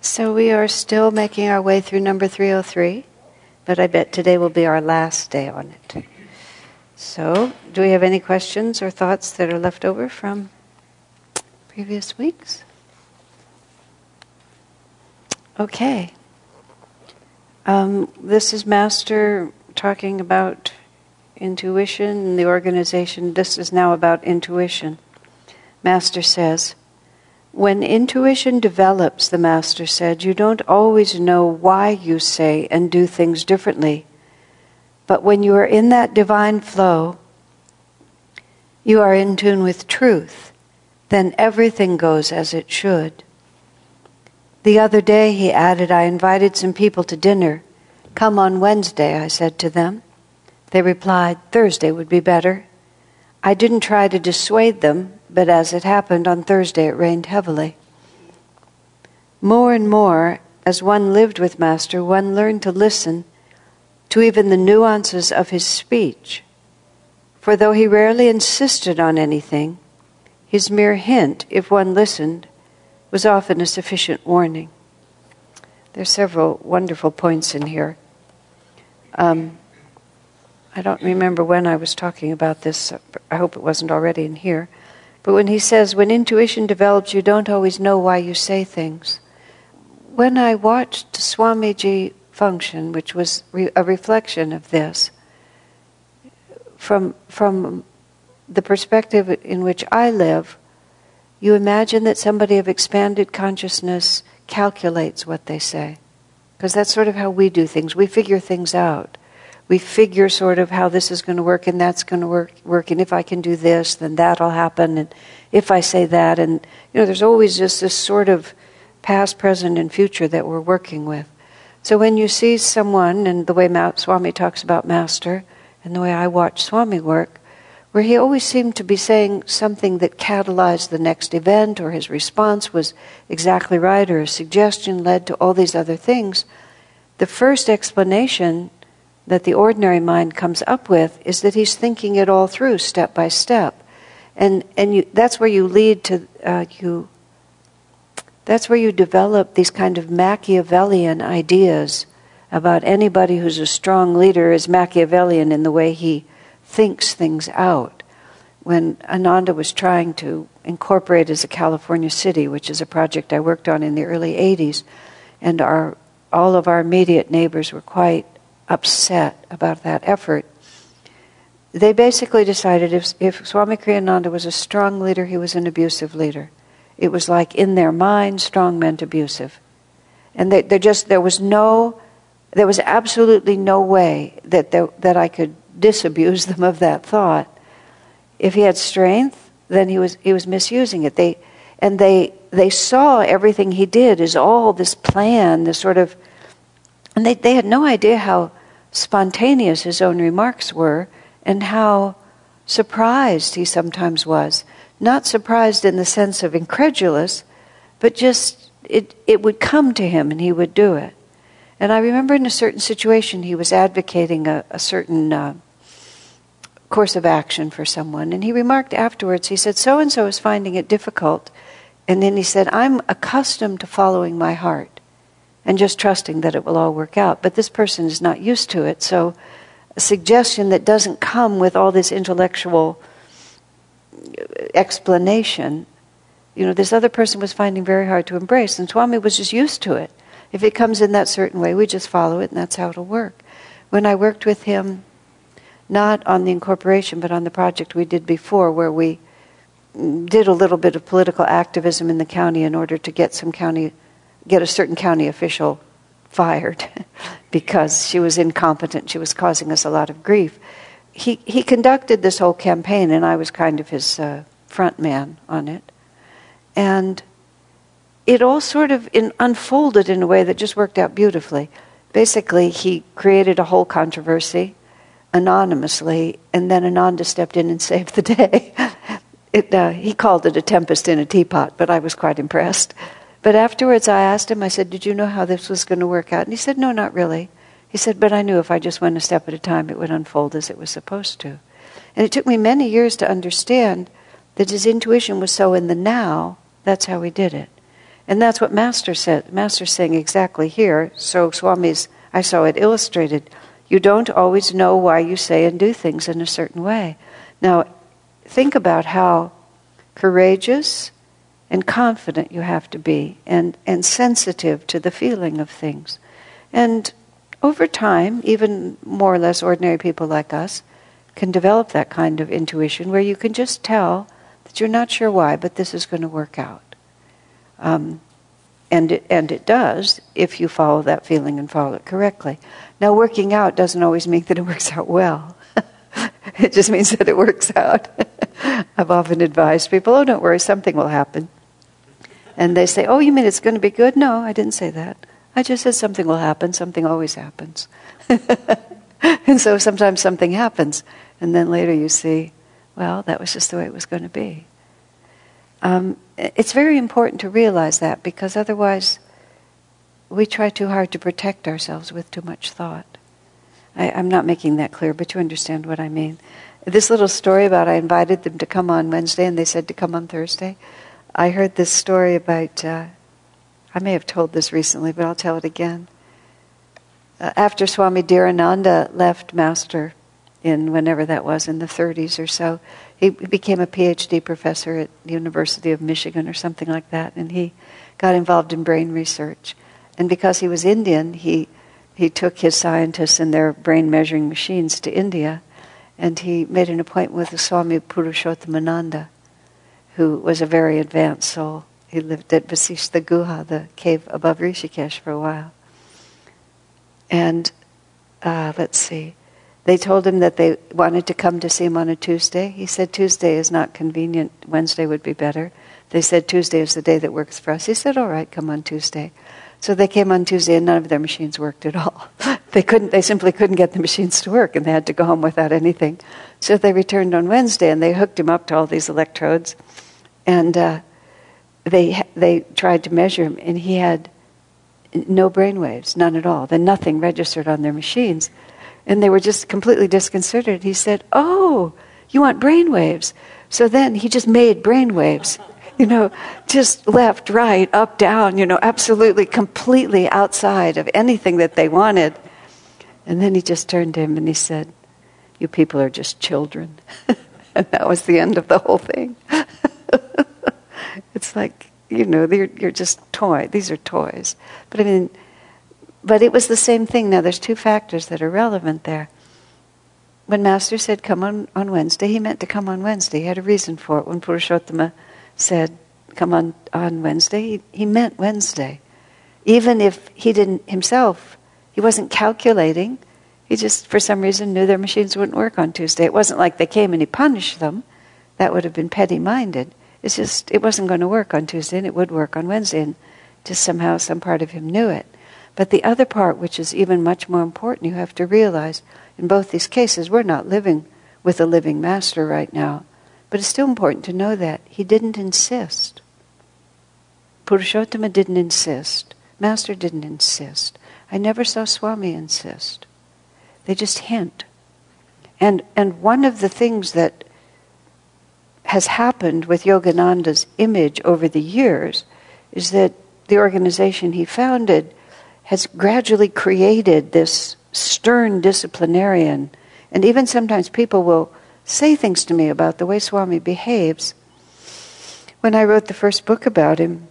So we are still making our way through number 303, but I bet today will be our last day on it. So, do we have any questions or thoughts that are left over from previous weeks? Okay. Um, this is Master talking about intuition and the organization. This is now about intuition. Master says, when intuition develops, the Master said, you don't always know why you say and do things differently. But when you are in that divine flow, you are in tune with truth, then everything goes as it should. The other day, he added, I invited some people to dinner. Come on Wednesday, I said to them. They replied, Thursday would be better. I didn't try to dissuade them, but as it happened on Thursday, it rained heavily. More and more, as one lived with Master, one learned to listen to even the nuances of his speech. For though he rarely insisted on anything, his mere hint, if one listened, was often a sufficient warning. There are several wonderful points in here. Um, I don't remember when I was talking about this. I hope it wasn't already in here. But when he says, when intuition develops, you don't always know why you say things. When I watched Swamiji function, which was re- a reflection of this, from, from the perspective in which I live, you imagine that somebody of expanded consciousness calculates what they say. Because that's sort of how we do things. We figure things out we figure sort of how this is going to work and that's going to work, work and if I can do this, then that'll happen, and if I say that, and you know, there's always just this sort of past, present, and future that we're working with. So when you see someone, and the way Swami talks about Master, and the way I watch Swami work, where he always seemed to be saying something that catalyzed the next event, or his response was exactly right, or a suggestion led to all these other things, the first explanation that the ordinary mind comes up with is that he's thinking it all through step by step. And, and you, that's where you lead to, uh, you, that's where you develop these kind of Machiavellian ideas about anybody who's a strong leader is Machiavellian in the way he thinks things out. When Ananda was trying to incorporate as a California city, which is a project I worked on in the early 80s, and our, all of our immediate neighbors were quite upset about that effort. They basically decided if, if Swami Kriyananda was a strong leader, he was an abusive leader. It was like in their mind, strong meant abusive. And they, there just there was no, there was absolutely no way that that I could disabuse them of that thought. If he had strength, then he was he was misusing it. They and they they saw everything he did as all this plan, this sort of, and they they had no idea how spontaneous his own remarks were and how surprised he sometimes was. Not surprised in the sense of incredulous, but just it, it would come to him and he would do it. And I remember in a certain situation he was advocating a, a certain uh, course of action for someone. And he remarked afterwards, he said, So and so is finding it difficult. And then he said, I'm accustomed to following my heart and just trusting that it will all work out. But this person is not used to it, so a suggestion that doesn't come with all this intellectual uh, explanation, you know, this other person was finding very hard to embrace, and Swami was just used to it. If it comes in that certain way, we just follow it, and that's how it'll work. When I worked with him, not on the incorporation, but on the project we did before, where we mm, did a little bit of political activism in the county in order to get some county get a certain county official fired because she was incompetent. She was causing us a lot of grief. He, he conducted this whole campaign, and I was kind of his uh, front man on it. And it all sort of in, unfolded in a way that just worked out beautifully. Basically, he created a whole controversy anonymously, and then Ananda stepped in and saved the day. it, uh, he called it a tempest in a teapot, but I was quite impressed. But afterwards, I asked him, I said, Did you know how this was going to work out? And he said, No, not really. He said, But I knew if I just went a step at a time, it would unfold as it was supposed to. And it took me many years to understand that his intuition was so in the now, that's how he did it. And that's what Master said. Master's saying exactly here. So Swami's, I saw it illustrated. You don't always know why you say and do things in a certain way. Now, think about how courageous and confident you have to be and, and sensitive to the feeling of things. And over time, even more or less ordinary people like us can develop that kind of intuition where you can just tell that you're not sure why, but this is going to work out. Um, and it, and it does if you follow that feeling and follow it correctly. Now, working out doesn't always mean that it works out well. it just means that it works out. I've often advised people, oh, don't worry, something will happen. And they say, oh, you mean it's going to be good? No, I didn't say that. I just said something will happen. Something always happens. and so sometimes something happens, and then later you see, well, that was just the way it was going to be. Um, it's very important to realize that because otherwise we try too hard to protect ourselves with too much thought. I, I'm not making that clear, but you understand what I mean. This little story about I invited them to come on Wednesday and they said to come on Thursday. I heard this story about uh, I may have told this recently, but I'll tell it again. Uh, after Swami Dhirananda left Master in whenever that was, in the 30s or so, he became a PhD professor at the University of Michigan or something like that, and he got involved in brain research. And because he was Indian, he, he took his scientists and their brain measuring machines to India, and he made an appointment with Swami Purushothamananda, who was a very advanced soul. He lived at Vasishtha Guha, the cave above Rishikesh, for a while. And uh, let's see, they told him that they wanted to come to see him on a Tuesday. He said Tuesday is not convenient, Wednesday would be better. They said Tuesday is the day that works for us. He said, all right, come on Tuesday. So they came on Tuesday and none of their machines worked at all. they couldn't they simply couldn't get the machines to work and they had to go home without anything. So they returned on Wednesday and they hooked him up to all these electrodes. And uh, they, they tried to measure him, and he had no brain waves, none at all. Then nothing registered on their machines. And they were just completely disconcerted. He said, Oh, you want brain waves? So then he just made brain waves, you know, just left, right, up, down, you know, absolutely, completely outside of anything that they wanted. And then he just turned to him and he said, You people are just children. and that was the end of the whole thing. It's like, you know, you're, you're just toy. These are toys. But I mean, but it was the same thing. Now, there's two factors that are relevant there. When Master said, come on, on Wednesday, he meant to come on Wednesday. He had a reason for it. When Purushottama said, come on, on Wednesday, he, he meant Wednesday. Even if he didn't himself, he wasn't calculating. He just, for some reason, knew their machines wouldn't work on Tuesday. It wasn't like they came and he punished them. That would have been petty minded. It's just, it wasn't going to work on Tuesday and it would work on Wednesday. And just somehow some part of him knew it. But the other part, which is even much more important, you have to realize in both these cases, we're not living with a living master right now. But it's still important to know that. He didn't insist. Purushottama didn't insist. Master didn't insist. I never saw Swami insist. They just hint. And, and one of the things that has happened with Yogananda's image over the years is that the organization he founded has gradually created this stern disciplinarian. And even sometimes people will say things to me about the way Swami behaves. When I wrote the first book about him,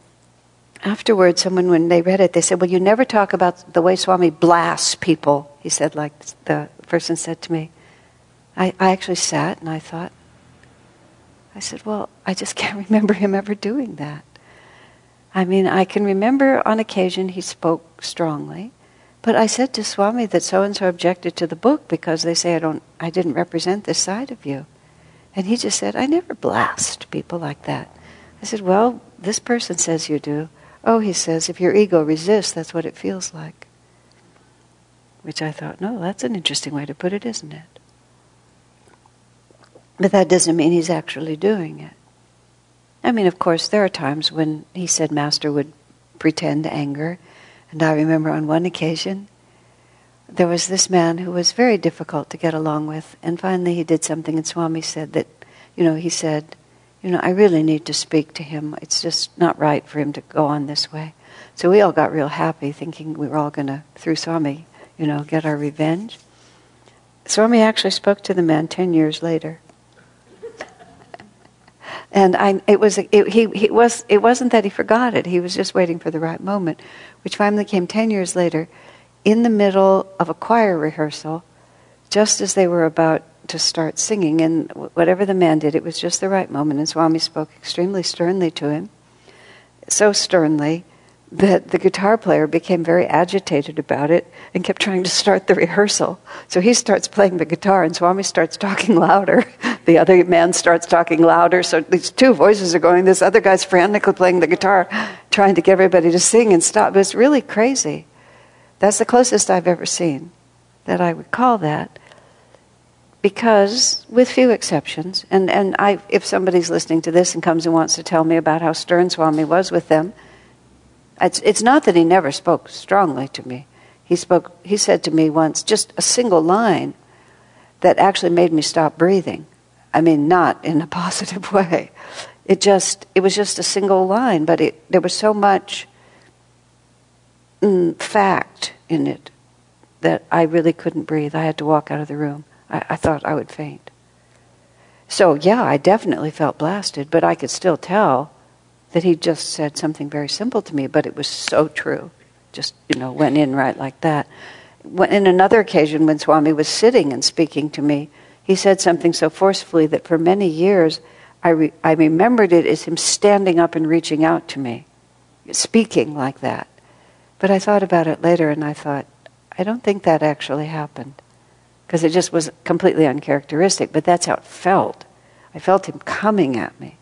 afterwards, someone, when they read it, they said, Well, you never talk about the way Swami blasts people. He said, like the person said to me. I, I actually sat and I thought, I said, Well, I just can't remember him ever doing that. I mean, I can remember on occasion he spoke strongly, but I said to Swami that so and so objected to the book because they say I don't I didn't represent this side of you. And he just said, I never blast people like that. I said, Well, this person says you do. Oh, he says, if your ego resists, that's what it feels like. Which I thought, no, that's an interesting way to put it, isn't it? But that doesn't mean he's actually doing it. I mean, of course, there are times when he said Master would pretend anger. And I remember on one occasion, there was this man who was very difficult to get along with. And finally, he did something, and Swami said that, you know, he said, you know, I really need to speak to him. It's just not right for him to go on this way. So we all got real happy, thinking we were all going to, through Swami, you know, get our revenge. Swami actually spoke to the man 10 years later. and I, it, was, it, he, he was, it wasn't that he forgot it, he was just waiting for the right moment, which finally came 10 years later in the middle of a choir rehearsal, just as they were about to start singing. And whatever the man did, it was just the right moment. And Swami spoke extremely sternly to him, so sternly that the guitar player became very agitated about it and kept trying to start the rehearsal. So he starts playing the guitar, and Swami starts talking louder. The other man starts talking louder. So these two voices are going. This other guy's frantically playing the guitar, trying to get everybody to sing and stop. It was really crazy. That's the closest I've ever seen that I would call that. Because, with few exceptions, and, and I, if somebody's listening to this and comes and wants to tell me about how stern Swami was with them, it's, it's not that he never spoke strongly to me. He spoke. He said to me once, just a single line, that actually made me stop breathing. I mean, not in a positive way. It just. It was just a single line, but it, there was so much mm, fact in it that I really couldn't breathe. I had to walk out of the room. I, I thought I would faint. So yeah, I definitely felt blasted, but I could still tell that he just said something very simple to me, but it was so true. Just, you know, went in right like that. When, in another occasion, when Swami was sitting and speaking to me, he said something so forcefully that for many years I, re- I remembered it as him standing up and reaching out to me, speaking like that. But I thought about it later and I thought, I don't think that actually happened. Because it just was completely uncharacteristic, but that's how it felt. I felt him coming at me.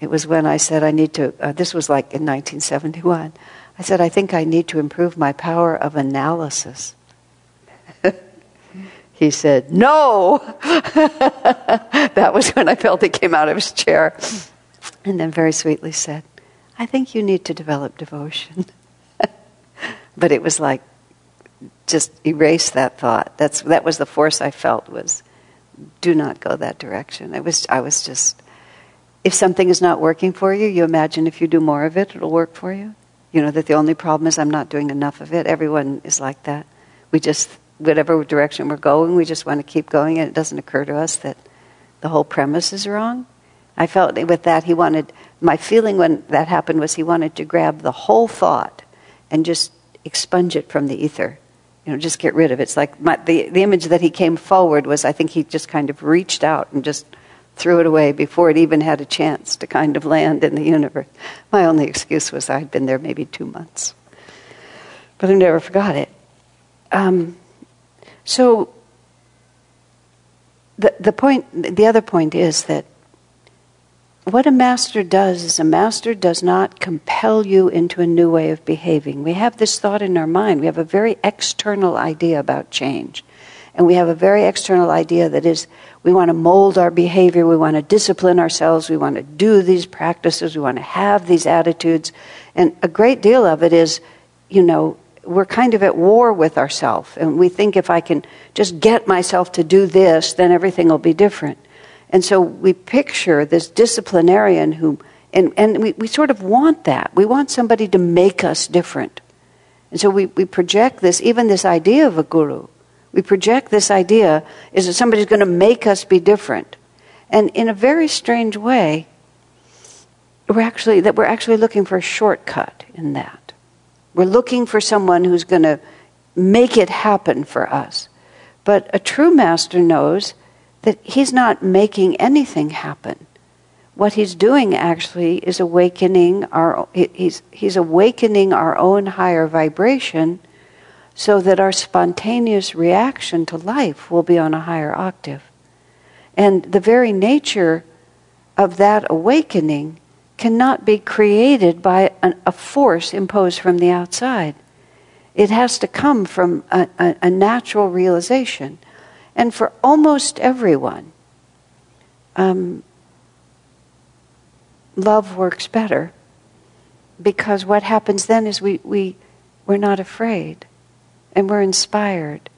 It was when I said I need to, uh, this was like in 1971. I said, I think I need to improve my power of analysis. he said, No! that was when I felt he came out of his chair. And then very sweetly said, I think you need to develop devotion. but it was like, just erase that thought. That's, that was the force I felt was, do not go that direction. It was, I was just if something is not working for you, you imagine if you do more of it, it'll work for you. You know that the only problem is I'm not doing enough of it. Everyone is like that. We just, whatever direction we're going, we just want to keep going, and it doesn't occur to us that the whole premise is wrong. I felt with that, he wanted, my feeling when that happened was he wanted to grab the whole thought and just expunge it from the ether. You know, just get rid of it. It's like my, the, the image that he came forward was, I think he just kind of reached out and just threw it away before it even had a chance to kind of land in the universe. My only excuse was I'd been there maybe two months. But I never forgot it. Um, so, the, the point, the other point is that what a master does is a master does not compel you into a new way of behaving. We have this thought in our mind. We have a very external idea about change. And we have a very external idea that is we want to mold our behavior, we want to discipline ourselves, we want to do these practices, we want to have these attitudes. And a great deal of it is, you know, we're kind of at war with ourselves. And we think if I can just get myself to do this, then everything will be different. And so we picture this disciplinarian who, and, and we, we sort of want that. We want somebody to make us different. And so we, we project this, even this idea of a guru we project this idea is that somebody's going to make us be different. And in a very strange way, we're actually that we're actually looking for a shortcut in that. We're looking for someone who's going to make it happen for us. But a true master knows that he's not making anything happen. What he's doing actually is awakening our he's he's awakening our own higher vibration so that our spontaneous reaction to life will be on a higher octave. And the very nature of that awakening cannot be created by an, a force imposed from the outside. It has to come from a, a, a natural realization. And for almost everyone, um, love works better because what happens then is we, we, we're not afraid and we're inspired.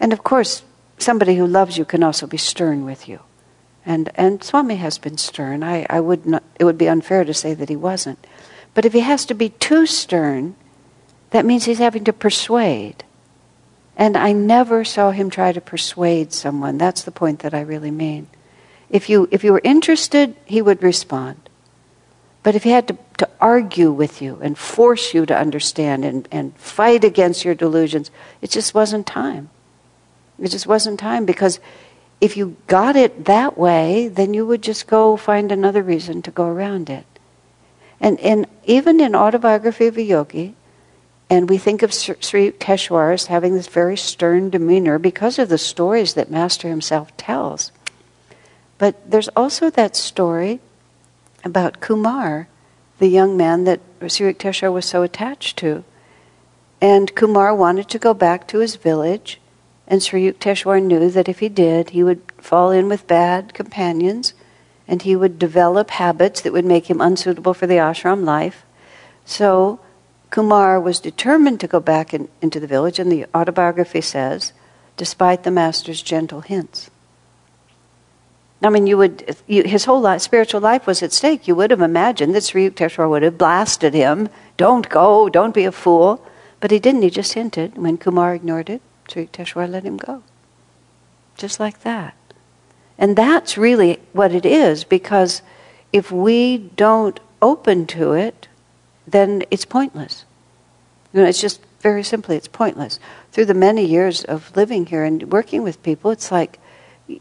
And of course, somebody who loves you can also be stern with you. And, and Swami has been stern. I, I would not, it would be unfair to say that he wasn't. But if he has to be too stern, that means he's having to persuade. And I never saw him try to persuade someone. That's the point that I really mean. If you, if you were interested, he would respond. But if he had to, to argue with you and force you to understand and, and fight against your delusions, it just wasn't time. It just wasn't time because if you got it that way, then you would just go find another reason to go around it. And, and even in Autobiography of a Yogi, and we think of Sri Yukteswar as having this very stern demeanor because of the stories that Master himself tells. But there's also that story about Kumar, the young man that Sri Yukteswar was so attached to. And Kumar wanted to go back to his village, and Sri Yukteswar knew that if he did, he would fall in with bad companions, and he would develop habits that would make him unsuitable for the ashram life. So Kumar was determined to go back in, into the village, and the autobiography says, despite the master's gentle hints. I mean, you would, you, his whole life, spiritual life was at stake. You would have imagined that Sri Yukteswar would have blasted him, don't go, don't be a fool. But he didn't, he just hinted. When Kumar ignored it, Sri Yukteswar let him go. Just like that. And that's really what it is, because if we don't open to it, then it's pointless. You know, it's just very simply, it's pointless. Through the many years of living here and working with people, it's like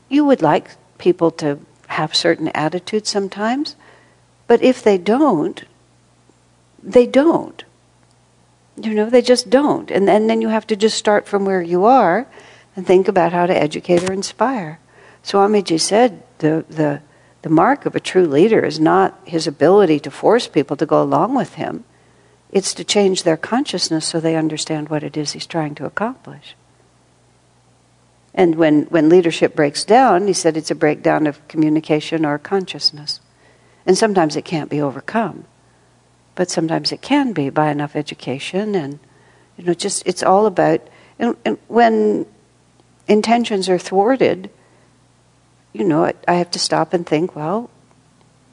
you would like people to have certain attitudes sometimes, but if they don't, they don't. You know, they just don't. And, and then you have to just start from where you are and think about how to educate or inspire. Swamiji said the, the the mark of a true leader is not his ability to force people to go along with him, it's to change their consciousness so they understand what it is he's trying to accomplish. And when, when leadership breaks down, he said it's a breakdown of communication or consciousness. And sometimes it can't be overcome. But sometimes it can be by enough education and, you know, just, it's all about, and, and when intentions are thwarted, you know, I have to stop and think, well,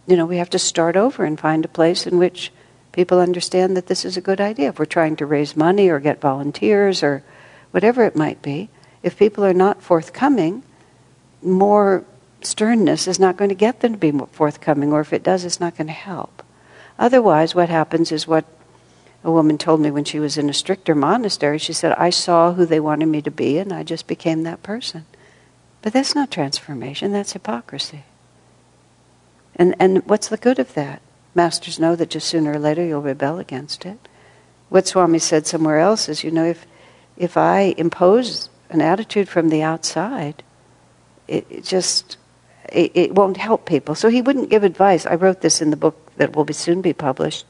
you know, we have to start over and find a place in which people understand that this is a good idea. If we're trying to raise money or get volunteers or whatever it might be, if people are not forthcoming, more sternness is not going to get them to be forthcoming, or if it does, it's not going to help. Otherwise, what happens is what a woman told me when she was in a stricter monastery. She said, I saw who they wanted me to be, and I just became that person. But that's not transformation, that's hypocrisy. And, and what's the good of that? Masters know that just sooner or later you'll rebel against it. What Swami said somewhere else is, you know, if, if I impose an attitude from the outside, it, it just it, it, won't help people. So he wouldn't give advice. I wrote this in the book that will be soon be published.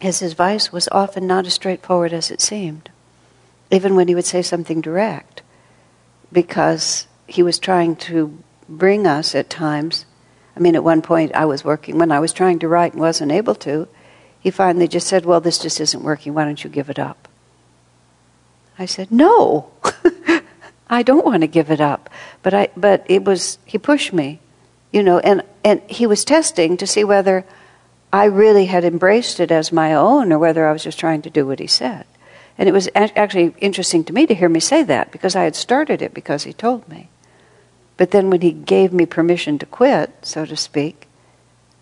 His advice was often not as straightforward as it seemed, even when he would say something direct because he was trying to bring us at times. I mean, at one point I was working, when I was trying to write and wasn't able to, he finally just said, Well, this just isn't working. Why don't you give it up? I said, No, I don't want to give it up. But, I, but it was, he pushed me, you know, and, and he was testing to see whether I really had embraced it as my own or whether I was just trying to do what he said. And it was actually interesting to me to hear me say that because I had started it because he told me. But then when he gave me permission to quit, so to speak,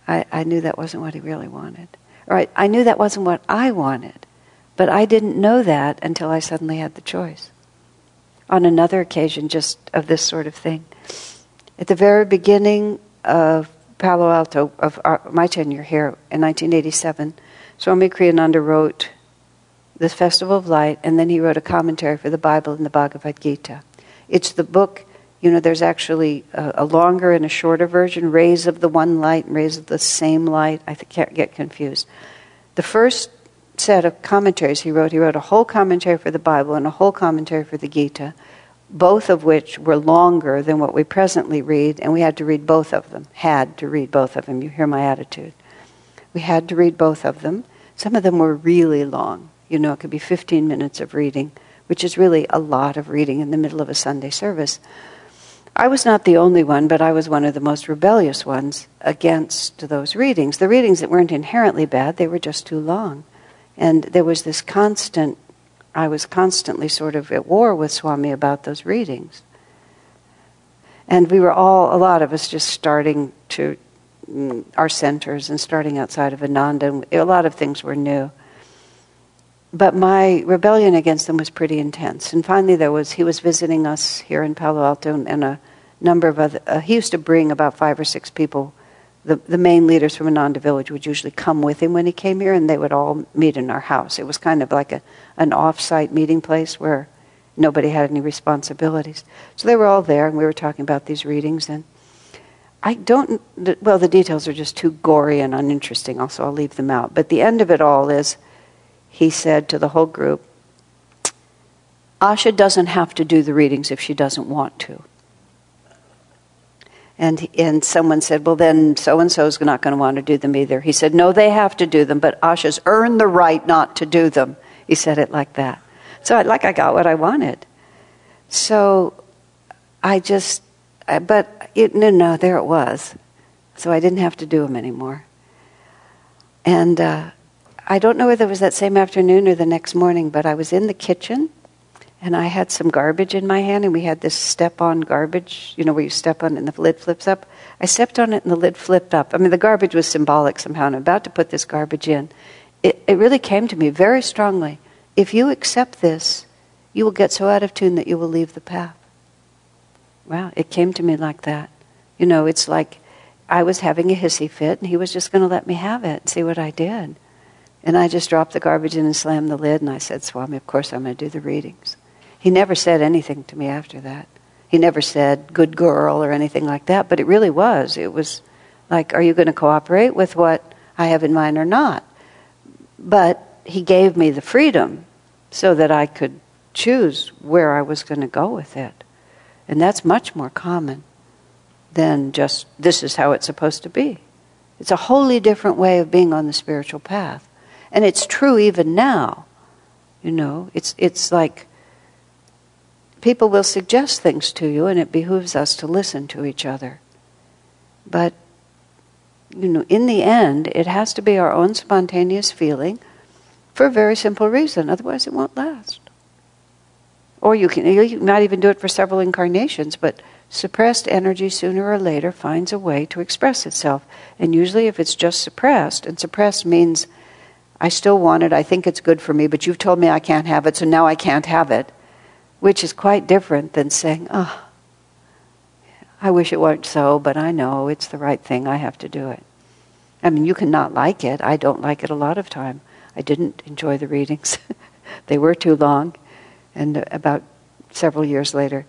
I, I knew that wasn't what he really wanted. Or I, I knew that wasn't what I wanted. But I didn't know that until I suddenly had the choice. On another occasion, just of this sort of thing. At the very beginning of Palo Alto, of our, my tenure here in 1987, Swami Kriyananda wrote the Festival of Light, and then he wrote a commentary for the Bible and the Bhagavad Gita. It's the book, you know, there's actually a, a longer and a shorter version Rays of the One Light and Rays of the Same Light. I can't get confused. The first set of commentaries he wrote, he wrote a whole commentary for the Bible and a whole commentary for the Gita, both of which were longer than what we presently read, and we had to read both of them. Had to read both of them. You hear my attitude. We had to read both of them. Some of them were really long. You know, it could be 15 minutes of reading, which is really a lot of reading in the middle of a Sunday service. I was not the only one, but I was one of the most rebellious ones against those readings. The readings that weren't inherently bad, they were just too long. And there was this constant, I was constantly sort of at war with Swami about those readings. And we were all, a lot of us, just starting to mm, our centers and starting outside of Ananda. A lot of things were new. But my rebellion against them was pretty intense. And finally, there was he was visiting us here in Palo Alto, and, and a number of other. Uh, he used to bring about five or six people. The, the main leaders from Ananda Village would usually come with him when he came here, and they would all meet in our house. It was kind of like a, an off-site meeting place where nobody had any responsibilities. So they were all there, and we were talking about these readings. And I don't, well, the details are just too gory and uninteresting, also, I'll leave them out. But the end of it all is he said to the whole group, Asha doesn't have to do the readings if she doesn't want to. And, and someone said, Well, then so and so is not going to want to do them either. He said, No, they have to do them, but Asha's earned the right not to do them. He said it like that. So, I, like, I got what I wanted. So, I just, but it, no, no, there it was. So, I didn't have to do them anymore. And uh, I don't know whether it was that same afternoon or the next morning, but I was in the kitchen and I had some garbage in my hand, and we had this step on garbage, you know, where you step on it and the lid flips up. I stepped on it and the lid flipped up. I mean, the garbage was symbolic somehow, and I'm about to put this garbage in. It, it really came to me very strongly if you accept this, you will get so out of tune that you will leave the path. Wow, it came to me like that. You know, it's like I was having a hissy fit and he was just going to let me have it and see what I did. And I just dropped the garbage in and slammed the lid and I said, Swami, of course I'm going to do the readings. He never said anything to me after that. He never said, good girl or anything like that, but it really was. It was like, are you going to cooperate with what I have in mind or not? But he gave me the freedom so that I could choose where I was going to go with it. And that's much more common than just this is how it's supposed to be. It's a wholly different way of being on the spiritual path. And it's true even now. You know, it's, it's like people will suggest things to you, and it behooves us to listen to each other. But, you know, in the end, it has to be our own spontaneous feeling for a very simple reason, otherwise, it won't last. Or you can you might even do it for several incarnations, but suppressed energy sooner or later finds a way to express itself. And usually, if it's just suppressed, and suppressed means I still want it, I think it's good for me, but you've told me I can't have it, so now I can't have it, which is quite different than saying, oh, I wish it weren't so, but I know it's the right thing, I have to do it. I mean, you can not like it. I don't like it a lot of time. I didn't enjoy the readings. they were too long. And about several years later,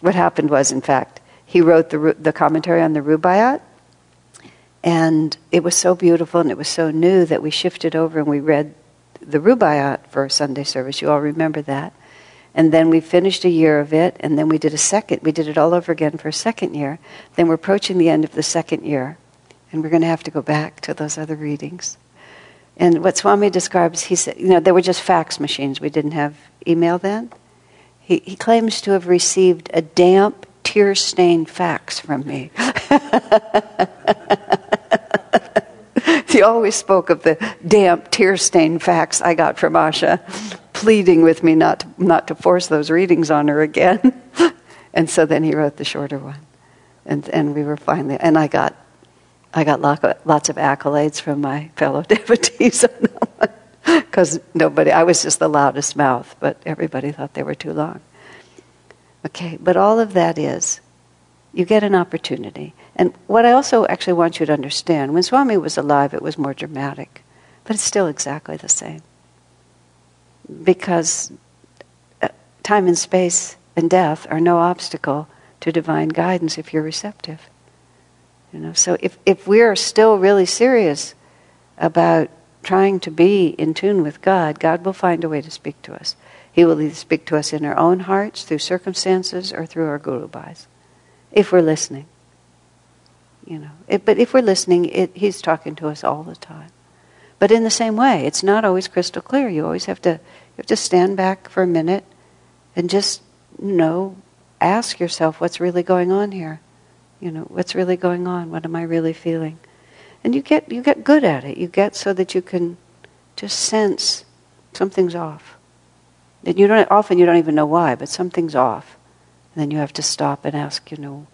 what happened was, in fact, he wrote the, the commentary on the Rubaiyat, and it was so beautiful and it was so new that we shifted over and we read the Rubaiyat for Sunday service. You all remember that. And then we finished a year of it, and then we did a second. We did it all over again for a second year. Then we're approaching the end of the second year, and we're going to have to go back to those other readings. And what Swami describes, he said, you know, there were just fax machines. We didn't have email then. He, he claims to have received a damp, tear stained fax from me. he always spoke of the damp, tear stained fax I got from Asha, pleading with me not to, not to force those readings on her again. and so then he wrote the shorter one. And, and we were finally, and I got I got lots of accolades from my fellow devotees on that one because nobody, I was just the loudest mouth, but everybody thought they were too long. Okay, but all of that is, you get an opportunity. And what I also actually want you to understand when Swami was alive, it was more dramatic, but it's still exactly the same. Because uh, time and space and death are no obstacle to divine guidance if you're receptive. You know, so if, if we're still really serious about trying to be in tune with God, God will find a way to speak to us. He will either speak to us in our own hearts, through circumstances, or through our guru bhais, if we're listening. You know, it, but if we're listening, it, he's talking to us all the time. But in the same way, it's not always crystal clear. You always have to you have to stand back for a minute and just you know ask yourself what's really going on here. You know, what's really going on? What am I really feeling? And you get you get good at it. You get so that you can just sense something's off. And you don't often you don't even know why, but something's off. And then you have to stop and ask, you know,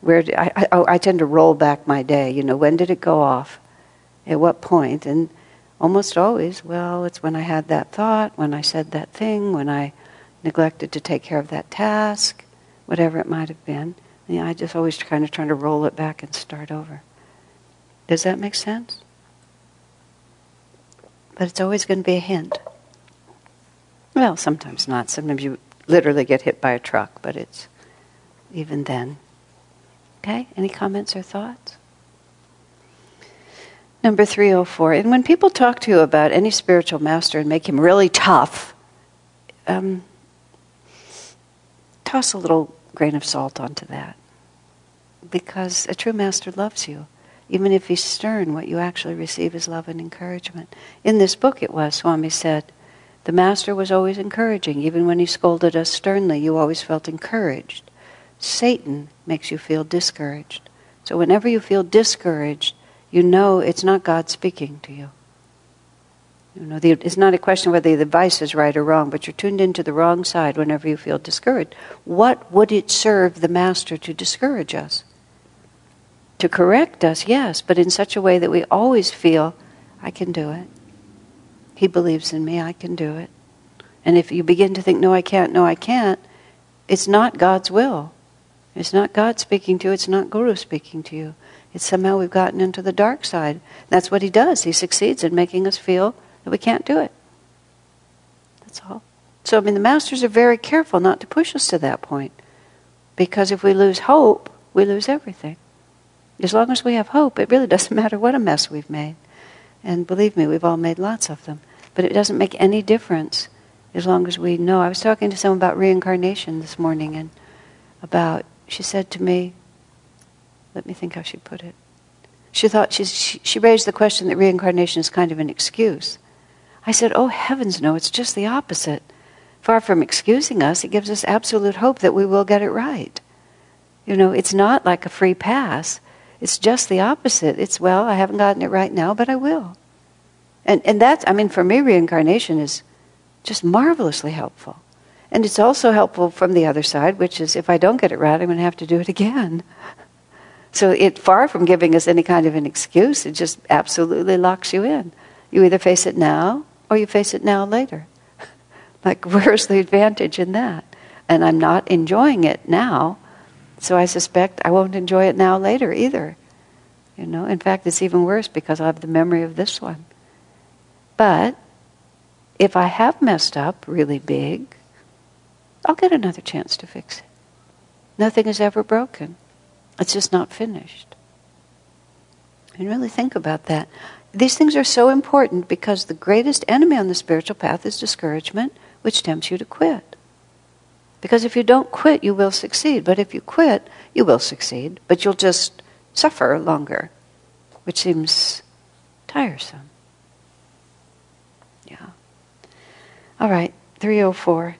where did, I, I, oh, I tend to roll back my day. You know, when did it go off? At what point? And almost always, well, it's when I had that thought, when I said that thing, when I neglected to take care of that task, whatever it might have been. And I just always kind of trying to roll it back and start over. Does that make sense? But it's always going to be a hint. Well, sometimes not. Sometimes you literally get hit by a truck, but it's even then. Okay? Any comments or thoughts? Number 304. And when people talk to you about any spiritual master and make him really tough, um, toss a little grain of salt onto that. Because a true master loves you. Even if he's stern, what you actually receive is love and encouragement. In this book, it was, Swami said, the master was always encouraging. Even when he scolded us sternly, you always felt encouraged. Satan makes you feel discouraged. So whenever you feel discouraged, you know it's not God speaking to you. You know, the, it's not a question whether the advice is right or wrong, but you're tuned into the wrong side whenever you feel discouraged. What would it serve the Master to discourage us? To correct us, yes, but in such a way that we always feel, I can do it. He believes in me, I can do it. And if you begin to think, no, I can't, no, I can't, it's not God's will. It's not God speaking to you, it's not Guru speaking to you. It's somehow we've gotten into the dark side. That's what he does. He succeeds in making us feel that we can't do it. That's all. So, I mean, the masters are very careful not to push us to that point. Because if we lose hope, we lose everything. As long as we have hope, it really doesn't matter what a mess we've made. And believe me, we've all made lots of them. But it doesn't make any difference as long as we know. I was talking to someone about reincarnation this morning and about, she said to me, let me think how she put it. She thought she, she raised the question that reincarnation is kind of an excuse. I said, Oh, heavens, no, it's just the opposite. Far from excusing us, it gives us absolute hope that we will get it right. You know, it's not like a free pass. It's just the opposite. It's, well, I haven't gotten it right now, but I will. And, and that's, I mean, for me, reincarnation is just marvelously helpful. And it's also helpful from the other side, which is if I don't get it right, I'm going to have to do it again. So it far from giving us any kind of an excuse, it just absolutely locks you in. You either face it now or you face it now later. like, where's the advantage in that? And I'm not enjoying it now, so I suspect I won't enjoy it now later either. You know, in fact, it's even worse because I have the memory of this one. But if I have messed up really big, I'll get another chance to fix it. Nothing is ever broken. It's just not finished. And really think about that. These things are so important because the greatest enemy on the spiritual path is discouragement, which tempts you to quit. Because if you don't quit, you will succeed. But if you quit, you will succeed, but you'll just suffer longer, which seems tiresome. All right, 304.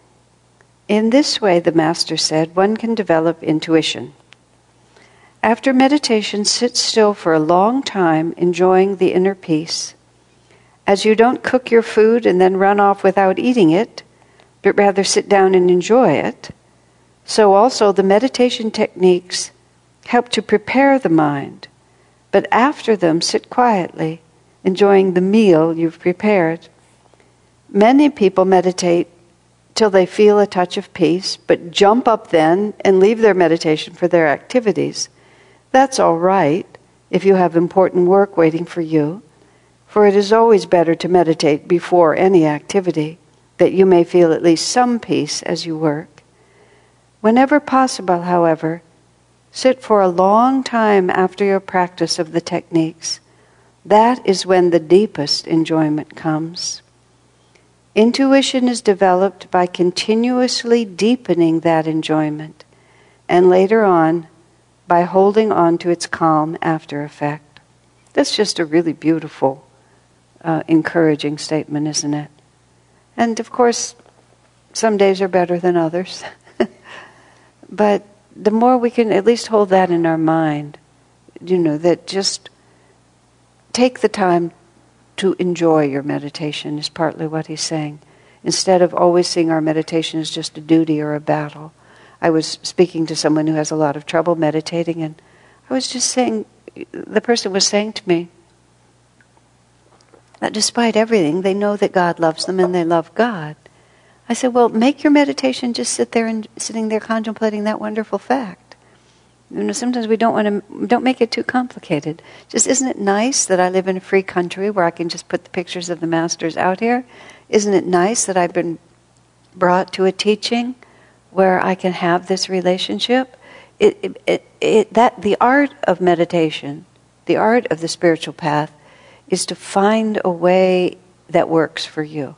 In this way, the Master said, one can develop intuition. After meditation, sit still for a long time, enjoying the inner peace. As you don't cook your food and then run off without eating it, but rather sit down and enjoy it, so also the meditation techniques help to prepare the mind. But after them, sit quietly, enjoying the meal you've prepared. Many people meditate till they feel a touch of peace, but jump up then and leave their meditation for their activities. That's all right if you have important work waiting for you, for it is always better to meditate before any activity, that you may feel at least some peace as you work. Whenever possible, however, sit for a long time after your practice of the techniques. That is when the deepest enjoyment comes. Intuition is developed by continuously deepening that enjoyment, and later on, by holding on to its calm after effect. That's just a really beautiful, uh, encouraging statement, isn't it? And of course, some days are better than others. But the more we can at least hold that in our mind, you know, that just take the time to enjoy your meditation is partly what he's saying. Instead of always seeing our meditation as just a duty or a battle. I was speaking to someone who has a lot of trouble meditating, and I was just saying, the person was saying to me that despite everything, they know that God loves them and they love God. I said, well, make your meditation just sit there and sitting there contemplating that wonderful fact. You know, sometimes we don't want to don't make it too complicated. Just isn't it nice that I live in a free country where I can just put the pictures of the masters out here? Isn't it nice that I've been brought to a teaching where I can have this relationship? It, it, it, it, that the art of meditation, the art of the spiritual path, is to find a way that works for you.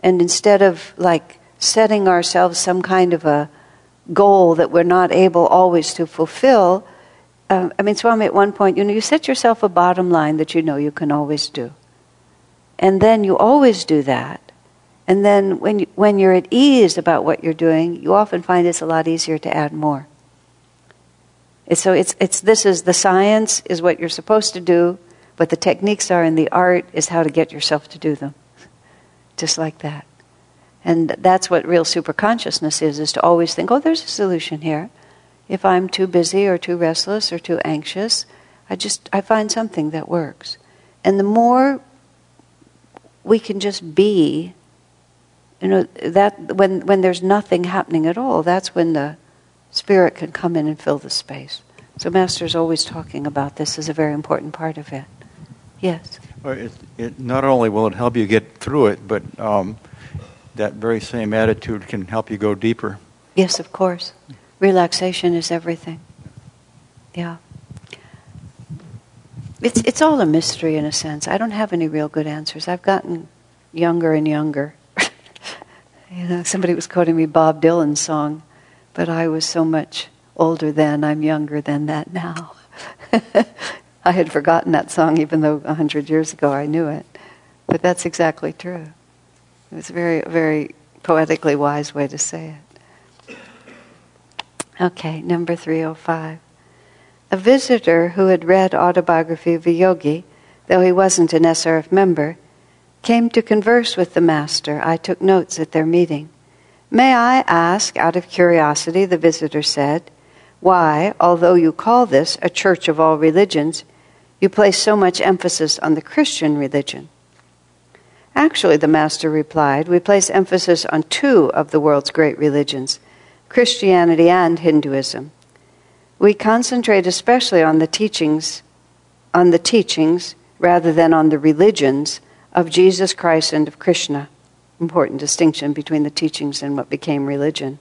And instead of like setting ourselves some kind of a goal that we're not able always to fulfill, um, I mean, Swami, at one point, you know, you set yourself a bottom line that you know you can always do. And then you always do that. And then when, you, when you're at ease about what you're doing, you often find it's a lot easier to add more. It's, so it's, it's, this is the science is what you're supposed to do, but the techniques are and the art is how to get yourself to do them just like that. And that's what real superconsciousness is, is to always think, oh, there's a solution here. If I'm too busy or too restless or too anxious, I just, I find something that works. And the more we can just be, you know, that when, when there's nothing happening at all, that's when the spirit can come in and fill the space. So Master's always talking about this as a very important part of it. Yes. Well, it, it, not only will it help you get through it, but um, that very same attitude can help you go deeper. Yes, of course. Relaxation is everything. Yeah. It's, it's all a mystery in a sense. I don't have any real good answers. I've gotten younger and younger. you know, somebody was quoting me Bob Dylan's song, but I was so much older then, I'm younger than that now. I had forgotten that song, even though a hundred years ago I knew it. But that's exactly true. Was a very, very poetically wise way to say it. Okay, number 305. A visitor who had read Autobiography of a Yogi, though he wasn't an SRF member, came to converse with the master. I took notes at their meeting. May I ask, out of curiosity, the visitor said, why, although you call this a church of all religions, you place so much emphasis on the Christian religion. Actually, the Master replied, we place emphasis on two of the world's great religions Christianity and Hinduism. We concentrate especially on the teachings, on the teachings rather than on the religions of Jesus Christ and of Krishna. Important distinction between the teachings and what became religion.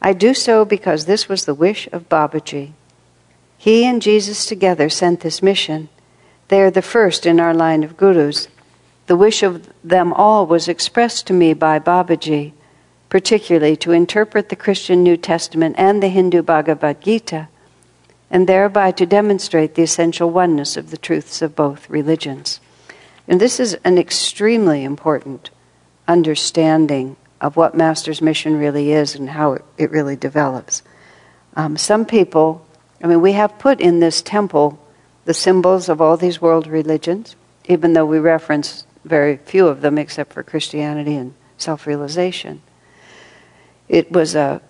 I do so because this was the wish of Babaji. He and Jesus together sent this mission. They are the first in our line of gurus. The wish of them all was expressed to me by Babaji, particularly to interpret the Christian New Testament and the Hindu Bhagavad Gita, and thereby to demonstrate the essential oneness of the truths of both religions. And this is an extremely important understanding of what Master's mission really is and how it, really develops. Um, some people I mean, we have put in this temple the symbols of all these world religions, even though we reference very few of them except for Christianity and self realization. It was a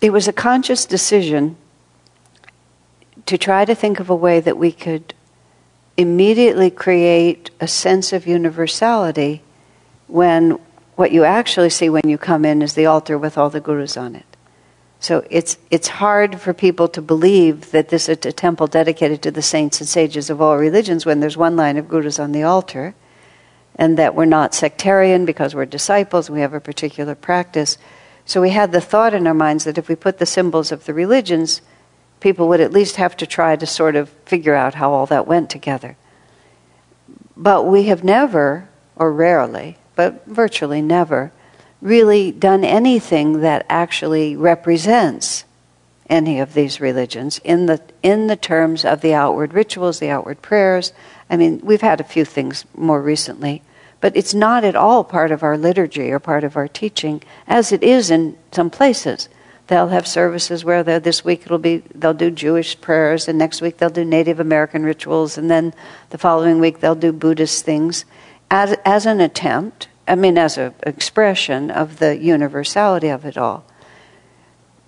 it was a conscious decision to try to think of a way that we could immediately create a sense of universality when what you actually see when you come in is the altar with all the gurus on it. So it's, it's hard for people to believe that this is a temple dedicated to the saints and sages of all religions when there's one line of gurus on the altar, and that we're not sectarian because we're disciples we have a particular practice. So we had the thought in our minds that if we put the symbols of the religions, people would at least have to try to sort of figure out how all that went together. But we have never, or rarely, but virtually never, really done anything that actually represents any of these religions in the in the terms of the outward rituals, the outward prayers. I mean, we've had a few things more recently, but it's not at all part of our liturgy or part of our teaching, as it is in some places. They'll have services where this week it'll be they'll do Jewish prayers, and next week they'll do Native American rituals, and then the following week they'll do Buddhist things, as as an attempt. I mean, as an expression of the universality of it all.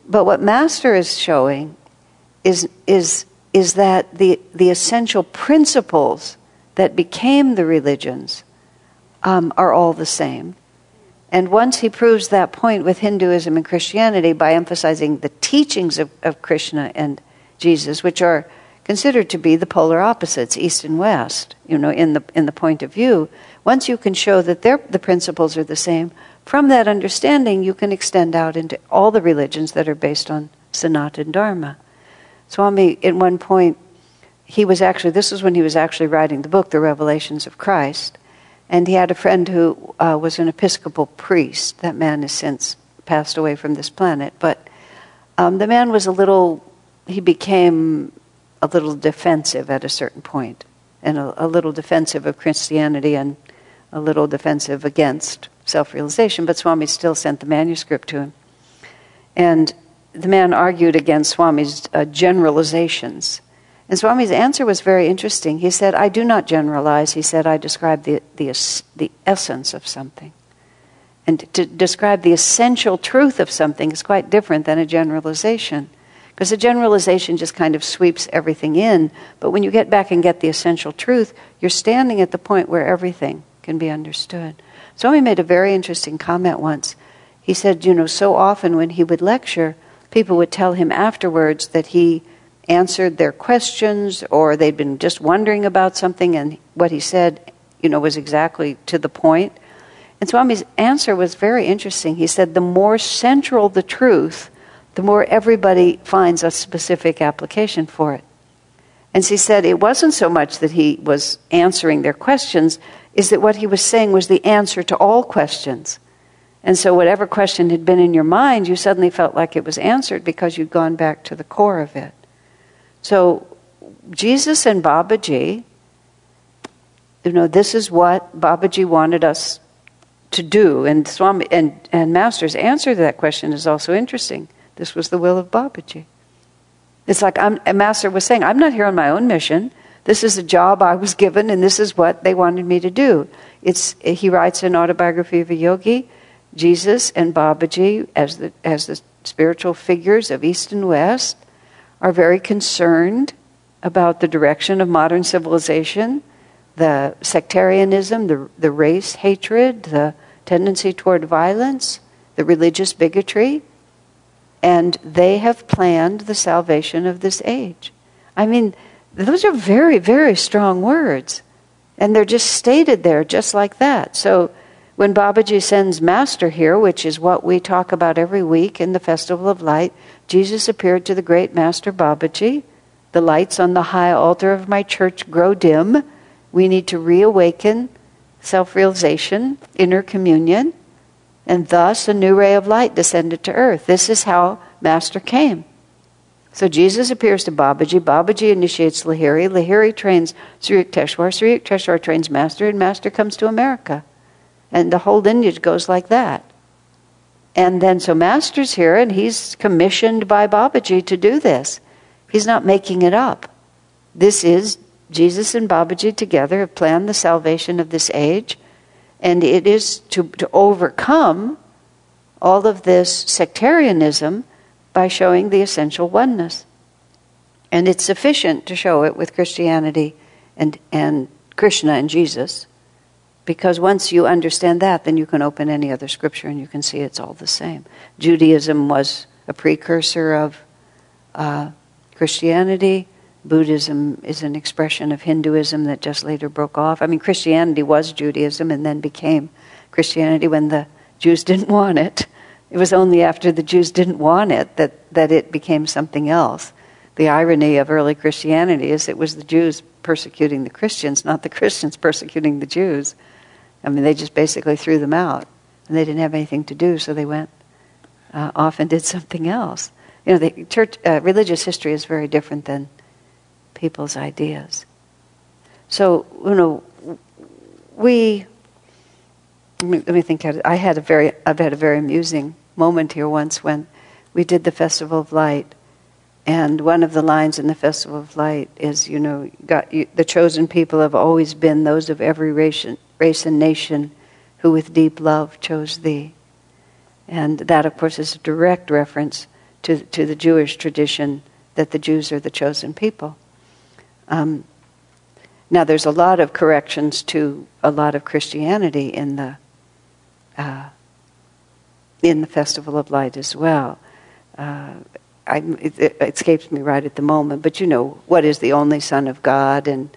But what Master is showing is is is that the the essential principles that became the religions um, are all the same. And once he proves that point with Hinduism and Christianity by emphasizing the teachings of, of Krishna and Jesus, which are considered to be the polar opposites, east and west, you know, in the, in the point of view, once you can show that the principles are the same, from that understanding you can extend out into all the religions that are based on Sanatana Dharma. Swami, at one point, he was actually, this was when he was actually writing the book, The Revelations of Christ. And he had a friend who uh, was an Episcopal priest. That man has since passed away from this planet. But um, the man was a little, he became a little defensive at a certain point, and a, a little defensive of Christianity and a little defensive against self realization. But Swami still sent the manuscript to him. And the man argued against Swami's uh, generalizations and Swami's answer was very interesting. He said, I do not generalize. He said, I describe the, the, the essence of something. And to describe the essential truth of something is quite different than a generalization. Because a generalization just kind of sweeps everything in. But when you get back and get the essential truth, you're standing at the point where everything can be understood. Swami made a very interesting comment once. He said, you know, so often when he would lecture, people would tell him afterwards that he answered their questions or they'd been just wondering about something and what he said, you know, was exactly to the point. And Swami's answer was very interesting. He said, the more central the truth, the more everybody finds a specific application for it. And she said it wasn't so much that he was answering their questions, is that what he was saying was the answer to all questions. And so, whatever question had been in your mind, you suddenly felt like it was answered because you'd gone back to the core of it. So, Jesus and Babaji, you know, this is what Babaji wanted us to do. And Swami and, and Master's answer to that question is also interesting. This was the will of Babaji. It's like I'm, a Master was saying, I'm not here on my own mission. This is a job I was given, and this is what they wanted me to do. It's, he writes an autobiography of a yogi, Jesus and Babaji as the, as the spiritual figures of East and West are very concerned about the direction of modern civilization, the sectarianism, the, the race hatred, the tendency toward violence, the religious bigotry, and they have planned the salvation of this age. I mean, those are very, very strong words. And they're just stated there just like that. So when Babaji sends Master here, which is what we talk about every week in the Festival of Light, Jesus appeared to the great Master Babaji. The lights on the high altar of my church grow dim. We need to reawaken self realization, inner communion, and thus a new ray of light descended to earth. This is how Master came. So Jesus appears to Babaji. Babaji initiates Lahiri. Lahiri trains Sri Yukteswar. Sri Yukteswar trains Master, and Master comes to America. And the whole lineage goes like that. And then so Master's here and he's commissioned by Babaji to do this. He's not making it up. This is Jesus and Babaji together have planned the salvation of this age. And it is to, to overcome all of this sectarianism by showing the essential oneness. And it's sufficient to show it with Christianity and, and Krishna and Jesus. Because once you understand that, then you can open any other scripture and you can see it's all the same. Judaism was a precursor of uh, Christianity. Buddhism is an expression of Hinduism that just later broke off. I mean, Christianity was Judaism and then became Christianity when the Jews didn't want it. It was only after the Jews didn't want it that, that it became something else. The irony of early Christianity is it was the Jews persecuting the Christians, not the Christians persecuting the Jews. I mean, they just basically threw them out, and they didn't have anything to do, so they went uh, off and did something else. You know, the church uh, religious history is very different than people's ideas. So, you know, we let me, think. I had a very, I've had a very amusing moment here once when we did the Festival of Light, and one of the lines in the Festival of Light is, you know, you, the chosen people have always been those of every race, race and nation who with deep love chose thee. And that, of course, is a direct reference to, to the Jewish tradition that the Jews are the chosen people. Um, now, there's a lot of corrections to a lot of Christianity in the uh, in the Festival of Light as well. Uh, I, it, it, escapes me right at the moment, but you know, what is the only Son of God, and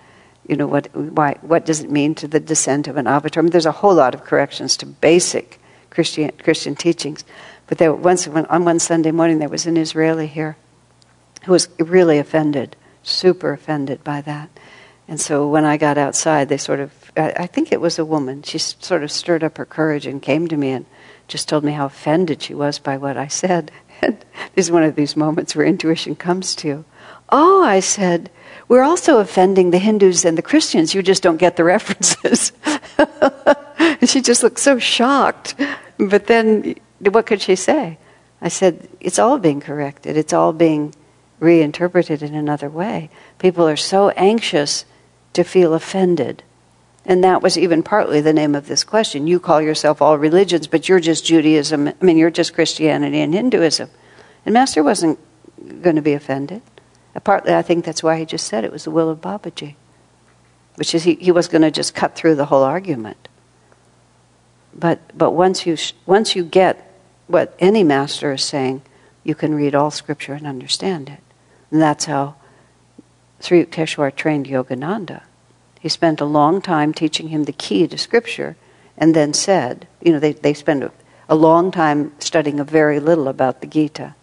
you know what why what does it mean to the descent of an avatar? I mean, there's a whole lot of corrections to basic Christian Christian teachings. But there once on one Sunday morning there was an Israeli here who was really offended, super offended by that. And so when I got outside, they sort of, I think it was a woman, she sort of stirred up her courage and came to me and just told me how offended she was by what I said. And this is one of these moments where intuition comes to you. Oh, I said, we're also offending the Hindus and the Christians. You just don't get the references. and she just looked so shocked. But then, what could she say? I said, it's all being corrected. It's all being reinterpreted in another way. People are so anxious to feel offended. And that was even partly the name of this question. You call yourself all religions, but you're just Judaism. I mean, you're just Christianity and Hinduism. And Master wasn't going to be offended. Partly, I think that's why he just said it was the will of Babaji, which is he, he was going to just cut through the whole argument. But, but once, you, once you get what any master is saying, you can read all scripture and understand it. And that's how Sri Yukteswar trained Yogananda. He spent a long time teaching him the key to Scripture and then said, you know, they, they spend a, a long time studying a very little about the Gita.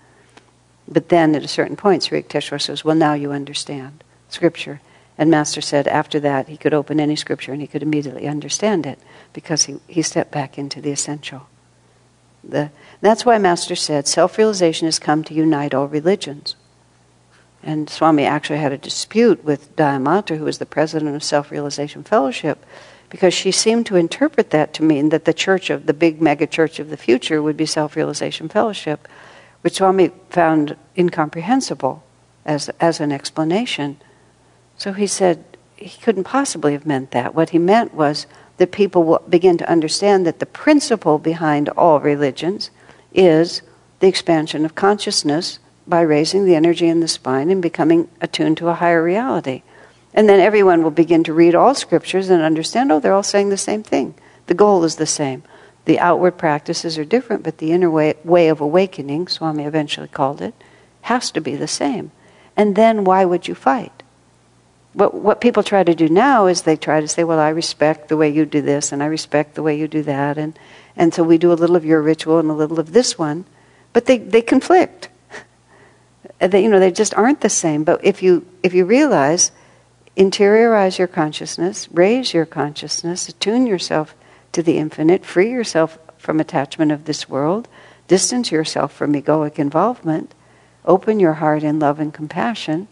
But then at a certain point, Sri Yukteswar says, well, now you understand Scripture. And Master said after that he could open any Scripture and he could immediately understand it because he, he stepped back into the essential. The, that's why Master said self realization has come to unite all religions. And Swami actually had a dispute with Dayamata, who was the president of Self Realization Fellowship, because she seemed to interpret that to mean that the church of the big mega church of the future would be Self Realization Fellowship, which Swami found incomprehensible as, as an explanation. So he said he couldn't possibly have meant that. What he meant was that people will begin to understand that the principle behind all religions is the expansion of consciousness by raising the energy in the spine and becoming attuned to a higher reality. And then everyone will begin to read all scriptures and understand oh, they're all saying the same thing. The goal is the same. The outward practices are different, but the inner way, way of awakening, Swami eventually called it, has to be the same. And then why would you fight? What, what people try to do now is they try to say, well, I respect the way you do this, and I respect the way you do that, and, and so we do a little of your ritual and a little of this one, but they, they conflict. They, you know, they just aren't the same. But if you if you realize, interiorize your consciousness, raise your consciousness, attune yourself to the infinite, free yourself from attachment of this world, distance yourself from egoic involvement, open your heart in love and compassion.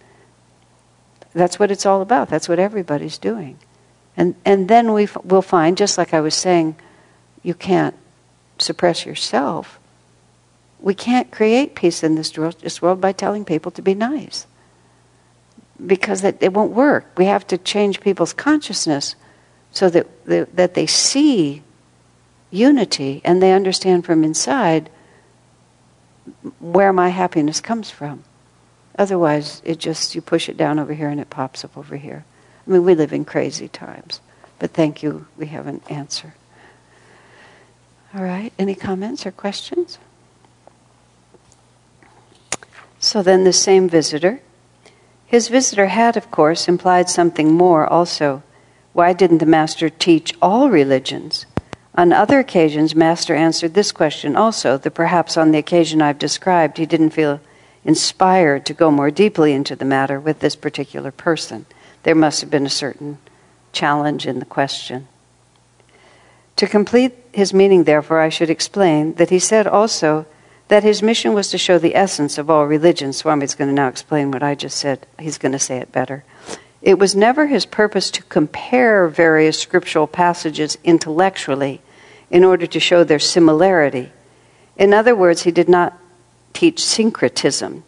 That's what it's all about. That's what everybody's doing. And, and then we f- will find, just like I was saying, you can't suppress yourself we can't create peace in this world, this world by telling people to be nice. Because it, it won't work. We have to change people's consciousness so that, they, that they see unity and they understand from inside where my happiness comes from. Otherwise, it just, you push it down over here and it pops up over here. I mean, we live in crazy times. But thank you, we have an answer. All right, any comments or questions? So then the same visitor. His visitor had, of course, implied something more also. Why didn't the Master teach all religions? On other occasions, Master answered this question also, that perhaps on the occasion I've described, he didn't feel inspired to go more deeply into the matter with this particular person. There must have been a certain challenge in the question. To complete his meaning, therefore, I should explain that he said also that his mission was to show the essence of all religions. Swami's going to now explain what I just said. He's going to say it better. It was never his purpose to compare various scriptural passages intellectually in order to show their similarity. In other words, he did not teach syncretism.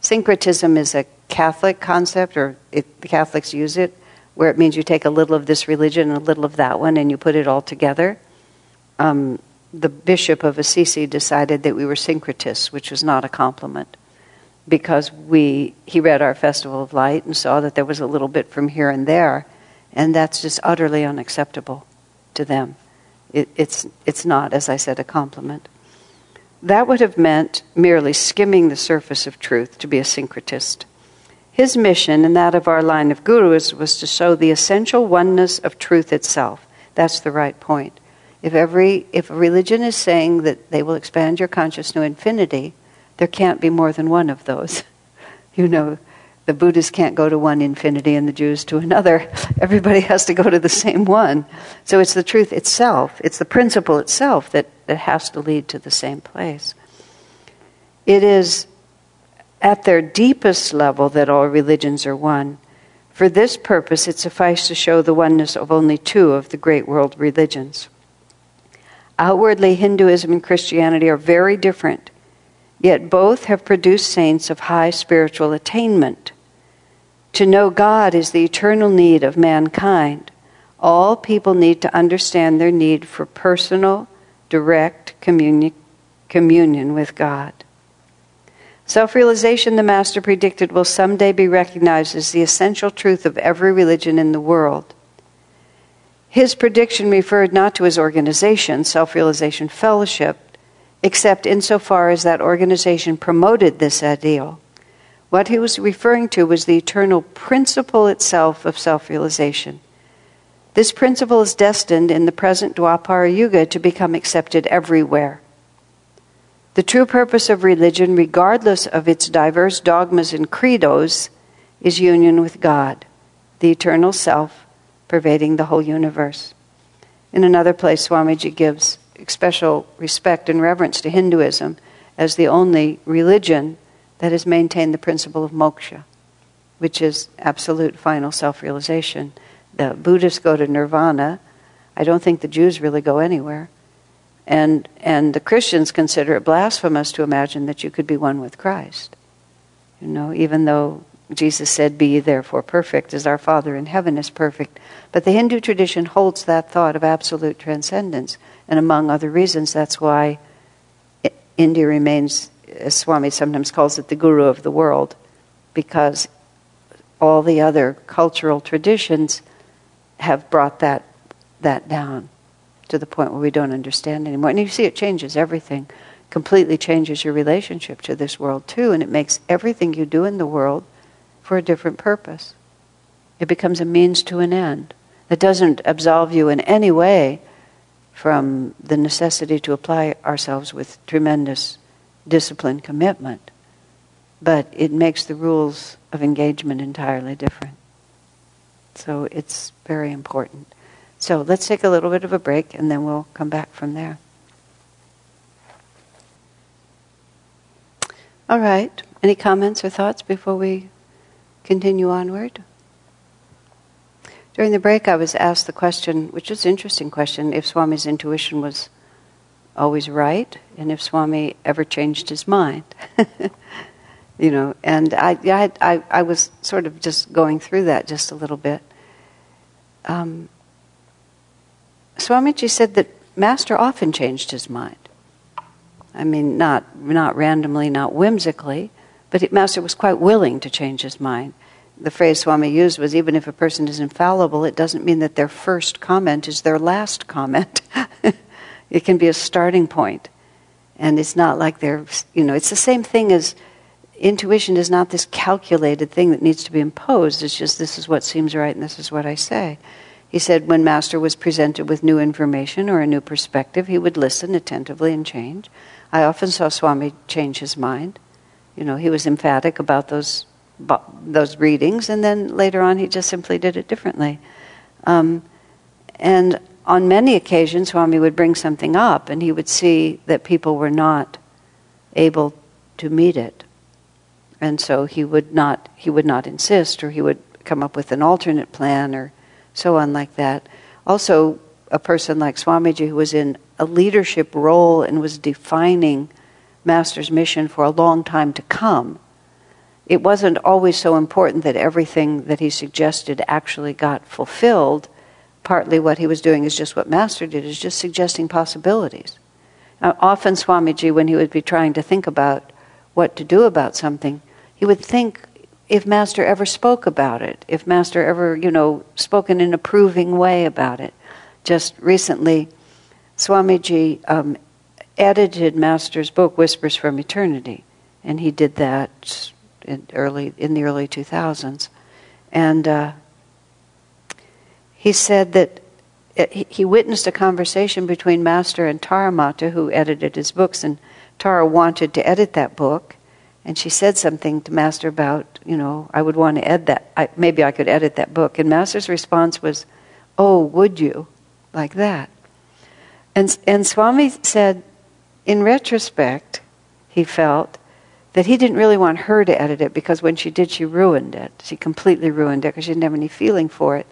Syncretism is a Catholic concept, or the Catholics use it, where it means you take a little of this religion and a little of that one and you put it all together. Um, the Bishop of Assisi decided that we were syncretists, which was not a compliment because we he read our festival of light and saw that there was a little bit from here and there and that's just utterly unacceptable to them. It, it's it's not as i said a compliment. That would have meant merely skimming the surface of truth to be a syncretist. His mission and that of our line of gurus was to show the essential oneness of truth itself. That's the right point if every if a religion is saying that they will expand your consciousness to infinity there can't be more than one of those. You know, the Buddhists can't go to one infinity and the Jews to another. Everybody has to go to the same one. So it's the truth itself, it's the principle itself that, that has to lead to the same place. It is at their deepest level that all religions are one. For this purpose, it suffices to show the oneness of only two of the great world religions. Outwardly, Hinduism and Christianity are very different Yet both have produced saints of high spiritual attainment. To know God is the eternal need of mankind. All people need to understand their need for personal, direct communi- communion with God. Self realization, the Master predicted, will someday be recognized as the essential truth of every religion in the world. His prediction referred not to his organization, Self Realization Fellowship, except insofar as that organization promoted this ideal. What he was referring to was the eternal principle itself of self realization. This principle is destined in the present Dwapara Yuga to become accepted everywhere. The true purpose of religion, regardless of its diverse dogmas and credos, is union with God, the eternal self pervading the whole universe. In another place, Swamiji gives special respect and reverence to Hinduism as the only religion that has maintained the principle of moksha, which is absolute final self realization. The Buddhists go to nirvana. I don't think the Jews really go anywhere. And, and the Christians consider it blasphemous to imagine that you could be one with Christ. You know, even though Jesus said, Be ye therefore perfect, as our Father in heaven is perfect. But the Hindu tradition holds that thought of absolute transcendence. And among other reasons, that's why India remains, as Swami sometimes calls it, the guru of the world, because all the other cultural traditions have brought that, that down to the point where we don't understand anymore. And you see, it changes everything, completely changes your relationship to this world, too, and it makes everything you do in the world for a different purpose. It becomes a means to an end. It doesn't absolve you in any way from the necessity to apply ourselves with tremendous discipline commitment. But it makes the rules of engagement entirely different. So it's very important. So let's take a little bit of a break and then we'll come back from there. All right. Any comments or thoughts before we continue onward? During the break, I was asked the question, which is an interesting question, if Swami's intuition was always right, and if Swami ever changed his mind. you know, and I, I, I, I, was sort of just going through that just a little bit. Um, Swamiji said that Master often changed his mind. I mean, not not randomly, not whimsically, but Master was quite willing to change his mind the phrase Swami used was even if a person is infallible, it doesn't mean that their first comment is their last comment. it can be a starting point. And it's not like they're, you know, it's the same thing as intuition is not this calculated thing that needs to be imposed. It's just this is what seems right and this is what I say. He said when Master was presented with new information or a new perspective, he would listen attentively and change. I often saw Swami change his mind. You know, he was emphatic about those those readings, and then later on he just simply did it differently. Um, and on many occasions, Swami would bring something up, and he would see that people were not able to meet it, and so he would not he would not insist, or he would come up with an alternate plan, or so on like that. Also, a person like Swamiji, who was in a leadership role and was defining Master's mission for a long time to come, it wasn't always so important that everything that he suggested actually got fulfilled. Partly what he was doing is just what Master did, is just suggesting possibilities. Now, often Swamiji, when he would be trying to think about what to do about something, he would think if Master ever spoke about it, if Master ever, you know, spoke in an approving way about it. Just recently, Swamiji um, edited Master's book, Whispers from Eternity, and he did that in early in the early 2000s, and uh, he said that uh, he witnessed a conversation between Master and Tara Mata, who edited his books, and Tara wanted to edit that book, and she said something to Master about, you know, I would want to edit that. I, maybe I could edit that book. And Master's response was, "Oh, would you?" Like that. And and Swami said, in retrospect, he felt that he didn't really want her to edit it because when she did, she ruined it. She completely ruined it because she didn't have any feeling for it.